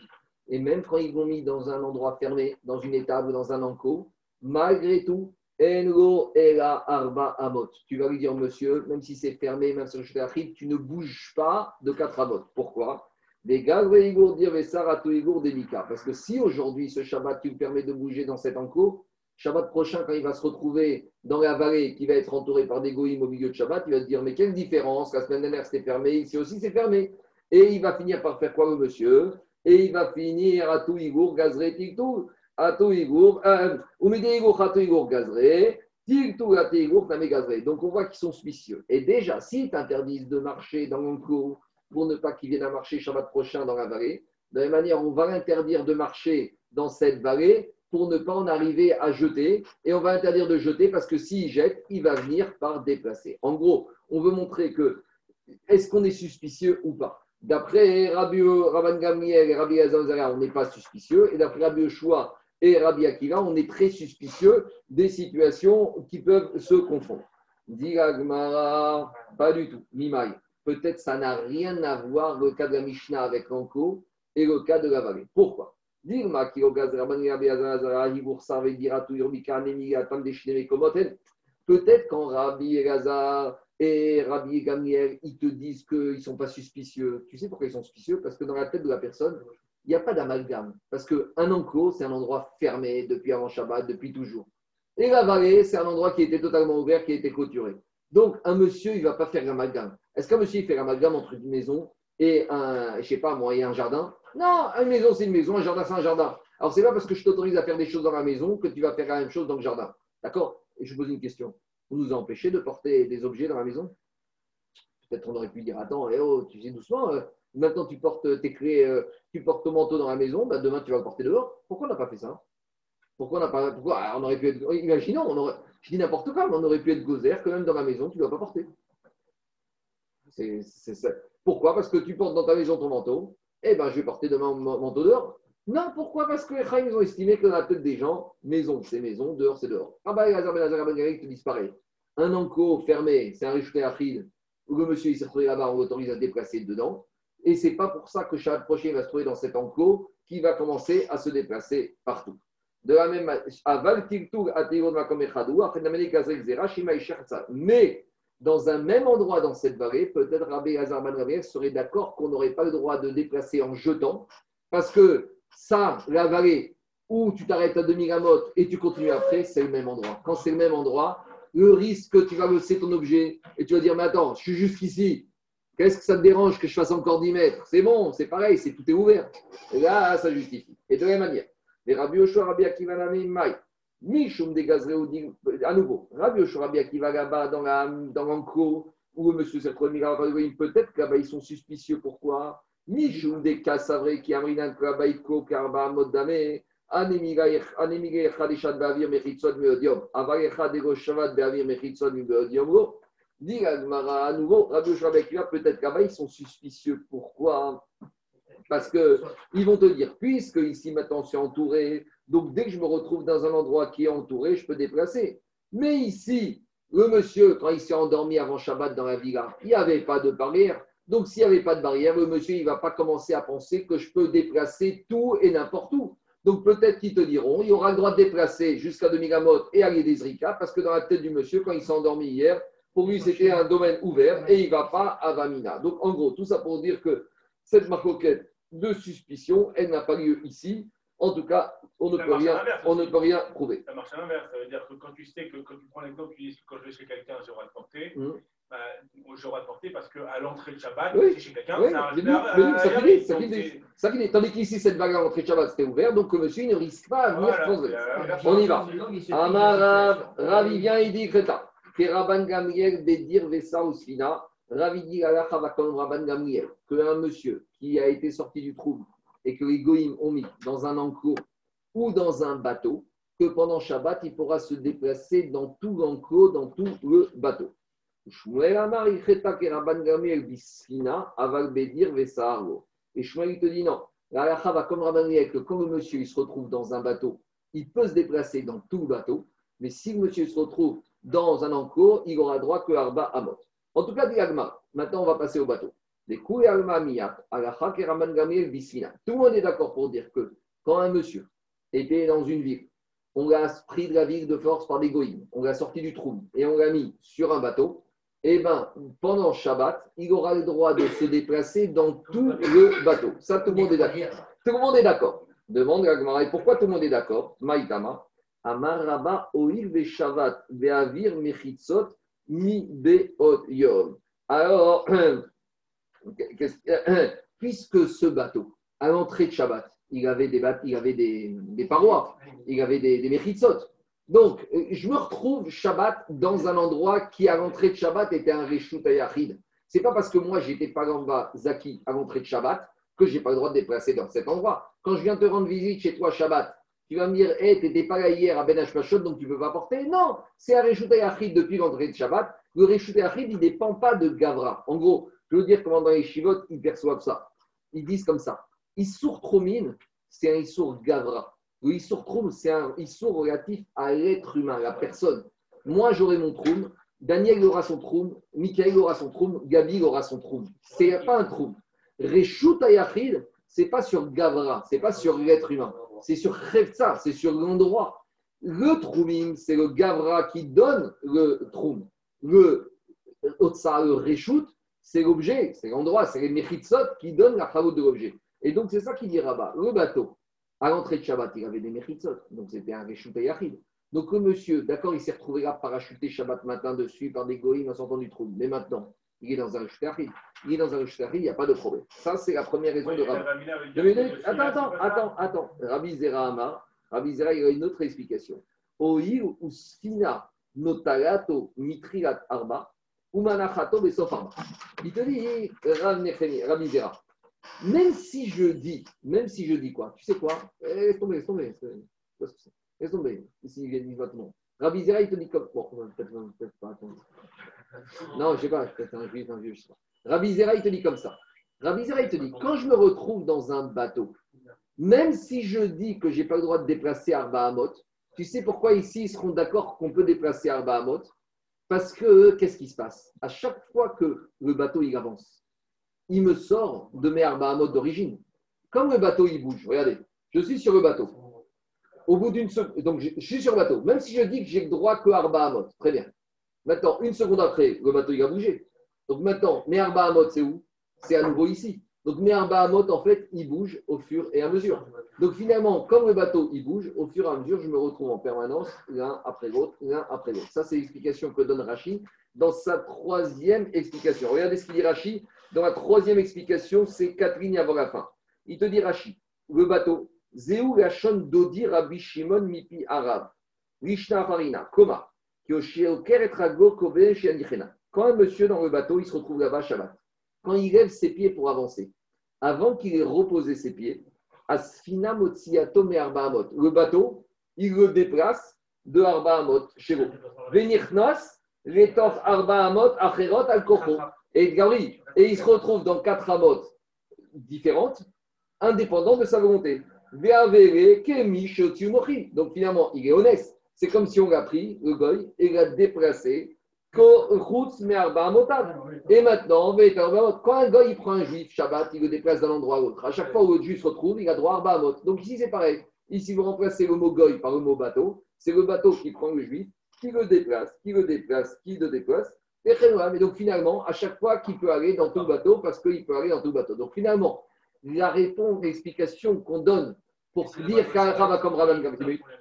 et même quand ils vont mis dans un endroit fermé, dans une étable, dans un enclos, malgré tout, Ela Arba. Tu vas lui dire, monsieur, même si c'est fermé, même si c'est achid, tu ne bouges pas de 4 amot. Pourquoi? Delika. Parce que si aujourd'hui, ce Shabbat, tu me permets de bouger dans cet enclos, Shabbat prochain, quand il va se retrouver dans la vallée qui va être entourée par des goïms au milieu de Shabbat, il va se dire Mais quelle différence La semaine dernière, c'était fermé, ici aussi, c'est fermé. Et il va finir par faire quoi, monsieur? Et il va finir à tout Igour, Gazré, Tiktou, à tout Igour, euh, Igour, à tout Igour, Gazré, Tiktou, à tout Igour, Tamé Gazré. Donc on voit qu'ils sont suspicieux. Et déjà, s'ils t'interdisent de marcher dans l'enclos pour ne pas qu'ils viennent à marcher Shabbat prochain dans la vallée, de la même manière, on va l'interdire de marcher dans cette vallée pour ne pas en arriver à jeter. Et on va interdire de jeter parce que s'il jette, il va venir par déplacer. En gros, on veut montrer que est-ce qu'on est suspicieux ou pas? D'après Rabbi Rabban Gamliel et Rabbi Azazara, on n'est pas suspicieux. Et d'après Rabbi Yoshua et Rabbi Akiva, on est très suspicieux des situations qui peuvent se confondre. Gemara, pas du tout. Mimaï. Peut-être ça n'a rien à voir le cas de la Mishnah avec l'enco et le cas de la vallée. Pourquoi? Peut-être quand Rabbi Elazar et Rabbi Gamliel, ils te disent qu'ils ne sont pas suspicieux. Tu sais pourquoi ils sont suspicieux? Parce que dans la tête de la personne, il n'y a pas d'amalgame. Parce qu'un enclos, c'est un endroit fermé depuis avant Shabbat, depuis toujours. Et la vallée, c'est un endroit qui était totalement ouvert, qui été clôturé. Donc, un monsieur, il ne va pas faire l'amalgame. Est-ce qu'un monsieur, il fait l'amalgame entre une maison et un, je sais pas moi, et un jardin? Non, une maison, c'est une maison, un jardin, c'est un jardin. Alors, c'est pas parce que je t'autorise à faire des choses dans la maison que tu vas faire la même chose dans le jardin. D'accord? Et je vous pose une question. Vous nous a empêché de porter des objets dans la maison? Peut-être on aurait pu dire Attends, eh oh, tu sais doucement, euh, maintenant tu portes tes clés, euh, tu portes ton manteau dans la maison, bah, demain tu vas le porter dehors. Pourquoi on n'a pas fait ça? Pourquoi on n'a pas. Pourquoi Ah, on aurait pu être. Imaginons, on aurait, je dis n'importe quoi, mais on aurait pu être gozer que même dans la maison, tu ne dois pas porter. Pourquoi? Parce que tu portes dans ta maison ton manteau. Eh ben, je vais porter demain mon manteau dehors. Non, pourquoi Parce que les Chaim, ont estimé que dans la tête des gens, maison, c'est maison, dehors, c'est dehors. Ah bah, Elazar Ben Azar Ben te disparaît. Un enclos fermé, c'est un rejouté achid, où le monsieur il s'est retrouvé là-bas, on l'autorise à déplacer dedans. Et c'est pas pour ça que Shabbat prochain va se trouver dans cet enclos qui va commencer à se déplacer partout. De la même manière. Mais dans un même endroit dans cette vallée, peut-être Rabbi Hazar Ben Rabbi serait d'accord qu'on n'aurait pas le droit de déplacer en jetant, parce que ça, la vallée où tu t'arrêtes à demi la motte et tu continues après, c'est le même endroit. Quand c'est le même endroit, le risque que tu vas laisser ton objet et tu vas dire, mais attends, je suis jusqu'ici, qu'est-ce que ça te dérange que je fasse encore 10 mètres? C'est bon, c'est pareil, c'est tout est ouvert. Et là, ça justifie. Et de la même manière, les Rabbi Yoshua, Rabbi Akiva, Mai, Mishum des à nouveau, Rabbi Yoshua, Rabbi Akiva, là-bas, dans l'enclos, où monsieur s'est retrouvé peut-être que là-bas, ils sont suspicieux. Pourquoi? Mishum des Kassavré qui amrinan Klabaïko, Karba, Modame, Anemige Echadishat Beavir Mechitzot Meodium, Avar Echad Egoshavat Beavir Mechitzot Meodium, Lo. Dit la Gemara à nouveau, Rabbi Yoshua, Akiva, peut-être là-bas, ils sont suspicieux. Pourquoi? Parce que ils vont te dire, puisque ici maintenant c'est entouré, donc dès que je me retrouve dans un endroit qui est entouré, je peux déplacer. Mais ici, le monsieur, quand il s'est endormi avant Shabbat dans la villa, il n'y avait pas de barrière. Donc s'il n'y avait pas de barrière, le monsieur, il ne va pas commencer à penser que je peux déplacer tout et n'importe où. Donc peut-être qu'ils te diront, il aura le droit de déplacer jusqu'à demi-gamote et aller des Zrika, parce que dans la tête du monsieur, quand il s'est endormi hier, pour lui c'était un domaine ouvert et il ne va pas à Vamina. Donc en gros, tout ça pour dire que cette marcoquette de suspicion, elle n'a pas lieu ici. En tout cas, on ne, Ça peut à rien, on ne peut rien prouver. Ça marche à l'inverse. Ça veut dire que quand tu sais que quand tu prends l'exemple, tu dis que quand je vais chez quelqu'un, j'ai le droit de porter. Mhm. Bah, de porter parce qu'à l'entrée de Shabbat, Oui. chez quelqu'un, Oui, ça un- ça ça finit. Tandis qu'ici, cette bagarre entrée de Shabbat, c'était ouvert, donc le monsieur, il ne risque pas à venir Voilà, c'est, euh, On y va. Il Amar Rav, Ravi vient, il dit Kreta. Keraban Gamriel, Bedir, Vessa, Osfina. Ravi dit Rabban Gamriel. Qu'un monsieur qui a été sorti du trou et que les Goïms ont mis dans un enclos ou dans un bateau, que pendant Shabbat, il pourra se déplacer dans tout l'enclos, dans tout le bateau. Shmuel Amar, il Aval Bedir. Et Shmuel, il te dit non. La halakha va comme Rabban que quand le monsieur il se retrouve dans un bateau, il peut se déplacer dans tout le bateau. Mais si le monsieur se retrouve dans un enclos, il aura droit que Arba Amot. En tout cas, dit Agma, maintenant on va passer au bateau. Les Miyat. Tout le monde est d'accord pour dire que quand un monsieur était dans une ville, on l'a pris de la ville de force par des goïms, on l'a sorti du trou et on l'a mis sur un bateau, et bien pendant Shabbat, il aura le droit de se déplacer dans tout le bateau. Ça, tout le monde est d'accord. Tout le monde est d'accord. Demande la Gemara, et pourquoi tout le monde est d'accord? Maïtama. Amaraba oil veshavat ve'avir mechitzot mi beot yom. Alors, puisque ce bateau, à l'entrée de Shabbat, il avait des, il avait des, des parois, il avait des, des mechitzot. Donc, euh, je me retrouve Shabbat dans un endroit qui, à l'entrée de Shabbat, était un Reshut Ayachid. C'est pas parce que moi, j'étais bas, Zaki, à l'entrée de Shabbat, que j'ai pas le droit de déplacer dans cet endroit. Quand je viens te rendre visite chez toi Shabbat, tu vas me dire, hé, tu n'étais pas là hier à Ben Hashmashot, donc tu peux pas porter. Non, c'est un Reshut Ayachid depuis l'entrée de Shabbat. Le Reshut Ayachid, il ne dépend pas de Gavra. En gros, je veux dire comment dans les Shivot, ils perçoivent ça. Ils disent comme ça. Issour Tromine, c'est un Issour Gavra. Le Issour Troum, c'est un Issour relatif à l'être humain, à la personne. Moi, j'aurai mon Troum, Daniel aura son Troum, Michael aura son Troum, Gabi aura son Troum. C'est pas un Troum. Reshut Ayachid, c'est pas sur Gavra, c'est pas sur l'être humain. C'est sur Khefza, c'est sur l'endroit. Le Troumim, c'est le Gavra qui donne le Troum. Le Otsa, le Reshut, c'est l'objet, c'est l'endroit, c'est les Mechitzot qui donnent la chalout de l'objet. Et donc, c'est ça qu'il dit là-bas. Le bateau, à l'entrée de Shabbat, il avait des Mechitzot, donc c'était un Reshut Ayachid. Donc, le monsieur, d'accord, il s'est retrouvé là parachuté Shabbat matin dessus par des goïms en sortant du trou. Mais maintenant, il est dans un Ayachid. Il est dans un Ayachid, il n'y a pas de problème. Ça, c'est la première raison Oui, de Rabbi. Attends, attends, attends, attends. Rabbi Zera Amar. Rabbi Zera, il a une autre explication. Ou sfina notalato mitrilat arba ou manachato besof arba. Il te dit, Nechemi, Rabbi Zera, même si je dis, même si je dis quoi Tu sais quoi? Eh, Laisse tomber, laisse tomber. Laisse tomber. Ici, il votre nom. Rabbi Zera, il te dit comme. Bon, peut-être peut pas. Non, je sais pas, peut-être un juif, un vieux, je sais pas. Rabbi Zera, il te dit comme ça. Rabbi il te dit quand je me retrouve dans un bateau, même si je dis que je n'ai pas le droit de déplacer Arba Hamot, tu sais pourquoi ici ils seront d'accord qu'on peut déplacer Arba Hamot? Parce que qu'est-ce qui se passe? À chaque fois que le bateau avance, il me sort de mes Arba Hamot d'origine. Comme le bateau il bouge, regardez, je suis sur le bateau. Au bout d'une seconde, donc je, suis sur le bateau, même si je dis que j'ai le droit que Arba Hamot, très bien. Maintenant, une seconde après, le bateau il a bougé. Donc maintenant, mes Arba Hamot, c'est où? C'est à nouveau ici. Donc mes Arba Hamot, en fait, il bouge au fur et à mesure. Donc finalement, comme le bateau il bouge, au fur et à mesure, je me retrouve en permanence l'un après l'autre, l'un après l'autre. Ça, c'est l'explication que donne Rachid dans sa troisième explication. Regardez ce qu'il dit Rachid. Dans la troisième explication, c'est quatre lignes avant la fin. Il te dit Rachid, le bateau, Zéou Lachon Dodi Rabbi Shimon Mipi Arab, Rishna Farina, Koma, Quand un monsieur dans le bateau, il se retrouve là-bas Shabbat, quand il lève ses pieds pour avancer, avant qu'il ait reposé ses pieds, Asfina Motsiato Arbaamot. Le bateau, il le déplace de Arbaamot chez vous. Venichnas, l'étoffe Arbaamot, Acherot, Et il se retrouve dans quatre amot différentes, indépendantes de sa volonté. Donc finalement, il est honnête. C'est comme si on l'a pris, le goy, et l'a déplacé et maintenant, quand un il prend un juif Shabbat, il le déplace d'un endroit à l'autre. À chaque fois où le juif se retrouve, il a droit à Arbaamot. Donc ici, c'est pareil. Ici, vous remplacez le mot goy par le mot bateau. C'est le bateau qui prend le juif, qui le déplace, qui le déplace, qui le déplace. Et donc finalement, à chaque fois qu'il peut aller dans tout bateau, parce qu'il peut aller dans tout bateau. Donc finalement, la réponse, l'explication qu'on donne pour dire qu'un va comme Rabban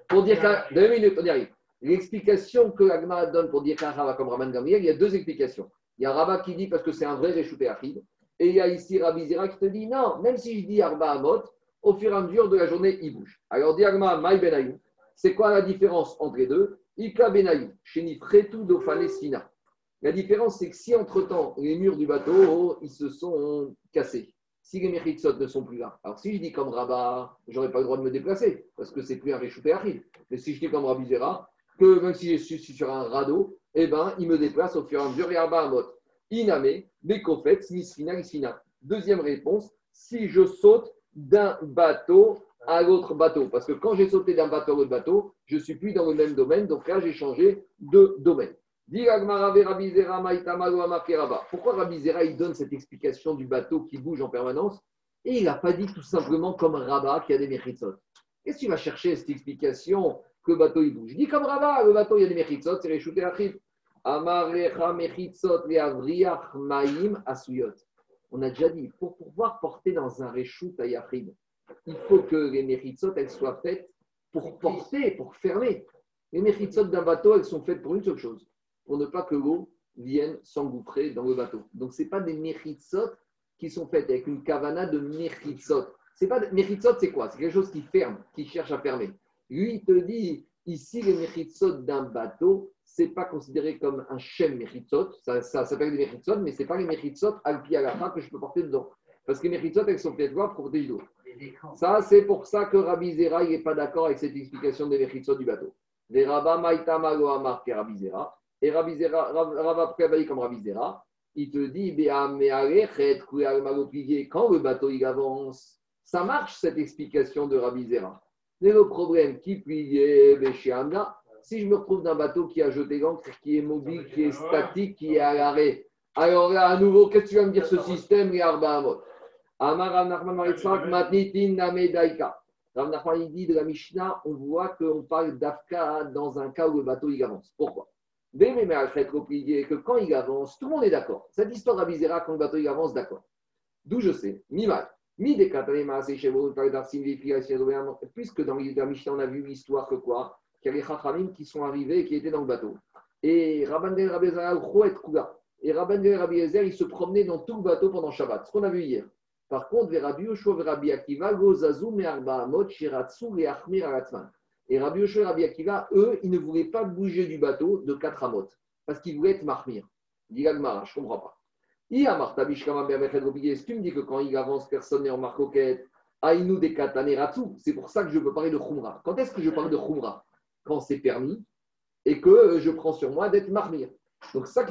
pour dire qu'un. Deux minutes, on y arrive. L'explication que l'Agma donne pour dire qu'un Rabat comme Raman Gamriel, il y a deux explications. Il y a Rabat qui dit parce que c'est un vrai Réchouté Achid, et il y a ici Rabbi Zera qui te dit non, même si je dis Arba Amot, au fur et à mesure de la journée, il bouge. Alors, dit Agma, Maï Benayou, c'est quoi la différence entre les deux? Ika Benayou, Sheni Fretou Sina. La différence, c'est que si entre-temps, les murs du bateau, ils se sont cassés, si les Mechitsot ne sont plus là, alors si je dis comme Rabat, j'aurais pas le droit de me déplacer, parce que c'est plus un Réchouté Achid. Mais si je dis comme Rabbi Zera, que même si je suis sur un radeau, eh ben, il me déplace au fur et à mesure. Et à mot. Iname, Bekofet, Nisfina, Nisfina. Deuxième réponse, si je saute d'un bateau à l'autre bateau. Parce que quand j'ai sauté d'un bateau à l'autre bateau, je ne suis plus dans le même domaine. Donc là, j'ai changé de domaine. Pourquoi Rabbi Zera il donne cette explication du bateau qui bouge en permanence et il n'a pas dit tout simplement comme Rabat qui a des méritsot Qu'est-ce qu'il va chercher cette explication que le bateau il bouge? Je dis comme Rava, le bateau il y a des mechitzot, c'est shooter achid. Amarecha. On a déjà dit, pour pouvoir porter dans un reshoot à il faut que les mechitzot elles soient faites pour porter, pour fermer. Les mechitzot d'un bateau, elles sont faites pour une seule chose, pour ne pas que l'eau vienne s'engouffrer dans le bateau. Donc, ce n'est pas des mechitzot qui sont faites avec une kavana de mechitzot. C'est pas c'est quoi? C'est quelque chose qui ferme, qui cherche à fermer. Lui, il te dit, ici, les mechitsot d'un bateau, ce n'est pas considéré comme un shem mechitsot. Ça, ça s'appelle des mechitsot, mais ce n'est pas les mechitsot alpi à la fin que je peux porter dedans. Parce que les mechitsot, elles sont faites pour protéger l'eau. Ça, c'est pour ça que Rabbi Zera n'est pas d'accord avec cette explication des mechitsot du bateau. Des Rabba Maïta Malo Amar Rabbi Zera. Et Rabbi Zera, Rabba comme Rabbi Zera, il te dit, quand le bateau il avance, ça marche cette explication de Rabbi Zera. Mais le problème, qui pliait si je me retrouve dans un bateau qui a jeté l'encre, qui est mobile, qui est statique, qui est à l'arrêt, alors là, à nouveau, qu'est-ce que tu vas me dire ce système, les Arbaamot Amar Nachman Matnitin Namedaika. Rav Nachman, il dit de la Mishnah, on voit qu'on parle d'Afka dans un cas où le bateau il avance. Pourquoi? Que quand il avance, tout le monde est d'accord. Cette histoire avisera quand le bateau avance, d'accord. D'où je sais, Mimal. Puisque dans la Mishnah, on a vu l'histoire que quoi Qu'il y a les Chachamim qui sont arrivés et qui étaient dans le bateau. Et Rabban Rabbi Et Rabban Rabbi il se promenait dans tout le bateau pendant Shabbat, ce qu'on a vu hier. Par contre, Rabbi Yoshua et Rabbi Akiva, Gozazu, Me'arba Amot, Shiratsu, Le'achmir, Aratzman. Et Rabbi Yoshua et Rabbi Akiva, eux, ils ne voulaient pas bouger du bateau de 4 amot, parce qu'ils voulaient être marmir. Dit je ne comprends pas. Est-ce que tu me dis que quand il avance, personne n'est en marcoquette Aïnou de C'est pour ça que je peux parler de Khumra. Quand est-ce que je parle de Khumra? Quand c'est permis et que je prends sur moi d'être marmire. Donc, ça.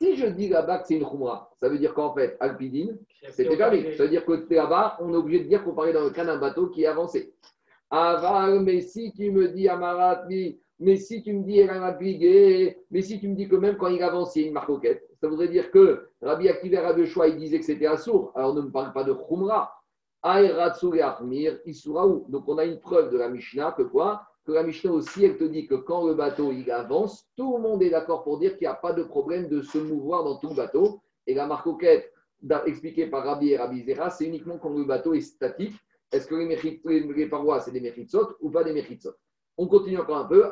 Si je dis là-bas que c'est une khumra, ça veut dire qu'en fait, alpidine, c'était permis. Ça veut dire que là-bas, on est obligé de dire qu'on parlait dans le cas d'un bateau qui est avancé. Aval, mais si tu me dis Amarat, oui, mais si tu me dis brigué, mais si tu me dis que même quand il avance, il y a une marcoquette, ça voudrait dire que Rabbi Akiva Rabbi choix, il disait que c'était assour. Alors ne me parle pas de khumra. Donc on a une preuve de la Mishnah que quoi? Que la Mishnah aussi, elle te dit que quand le bateau il avance, tout le monde est d'accord pour dire qu'il n'y a pas de problème de se mouvoir dans tout le bateau. Et la marcoquette, expliquée par Rabbi et Rabbi Zera, c'est uniquement quand le bateau est statique. Est-ce que les, les- les parois, c'est des méritsot ou pas des méritsot On continue encore un peu.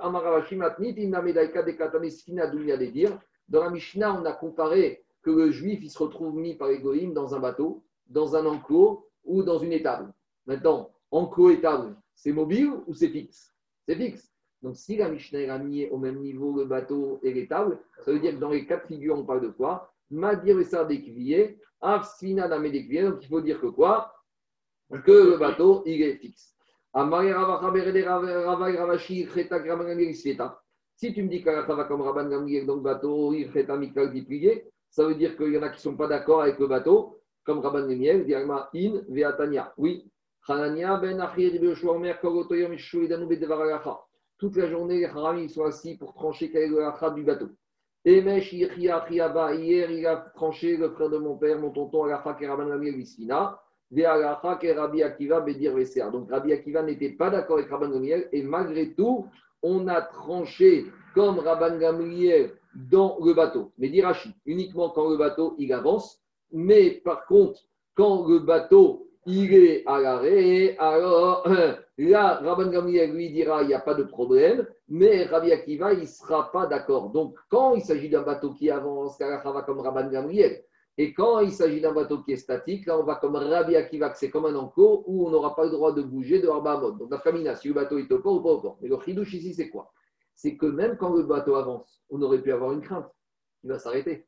Dans la Mishnah, on a comparé que le juif, il se retrouve mis par Egoïm dans un bateau, dans un enclos ou dans une étable. Maintenant, enclos, étable, c'est mobile ou c'est fixe? C'est fixe. Donc, si la Mishnah a mis au même niveau le bateau et l'étable, ça veut dire que dans les quatre figures, on parle de quoi? Madir et Sar d'écuvier, Afsina. Donc, il faut dire que quoi? Que le bateau, il est fixe. Si tu me dis qu'Alakha va comme Rabban Gamliel dans le bateau, il Mikal dit plié, ça veut dire qu'il y en a qui ne sont pas d'accord avec le bateau, comme Rabban Gamliel, Diagma In Veatania. Oui. Ben. Toute la journée, les Haramim sont assis pour trancher quel est du bateau. Emesh hier il a tranché le frère de mon père, mon tonton Alacha Keraban Gamliel Visfina. Rabbi Akiva Bedir Veser. Donc Rabbi Akiva n'était pas d'accord avec Rabban Gamliel et malgré tout, on a tranché comme Rabban Gamliel dans le bateau. Mais dit Rashi, uniquement quand le bateau il avance. Mais par contre, quand le bateau il est à l'arrêt, alors là, Rabban Gamliel lui dira il n'y a pas de problème, mais Rabbi Akiva il ne sera pas d'accord. Donc quand il s'agit d'un bateau qui avance, comme Rabban Gamliel. Et quand il s'agit d'un bateau qui est statique, là on va comme Rabbi Akiva, que c'est comme un enclos où on n'aura pas le droit de bouger de Arba. Donc la famina, si le bateau est au port ou pas au port. Mais le chidouche ici, c'est quoi? C'est que même quand le bateau avance, on aurait pu avoir une crainte. Il va s'arrêter.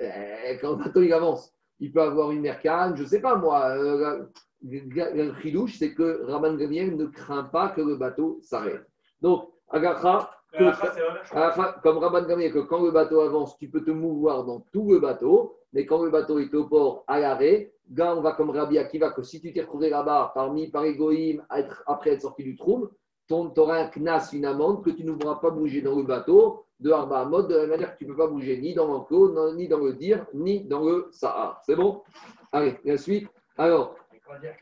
Euh, Quand le bateau il avance, il peut avoir une mer calme, je ne sais pas moi. Euh, le chidouche, c'est que Rabban Gamliel ne craint pas que le bateau s'arrête. Donc, Agacha, comme Rabban Gamliel, que quand le bateau avance, tu peux te mouvoir dans tout le bateau, mais quand le bateau est au port, à l'arrêt, on va comme Rabbi Akiva, que si tu t'es retrouvé là-bas, parmi par égoïme, après être sorti du trou, tu auras un knas, une amende, que tu ne pas bouger dans le bateau de Arba Hamod, de la manière que tu ne peux pas bouger ni dans l'enclos, ni dans le dir, ni dans le Sahar. C'est bon? Allez, la suite. Alors, dire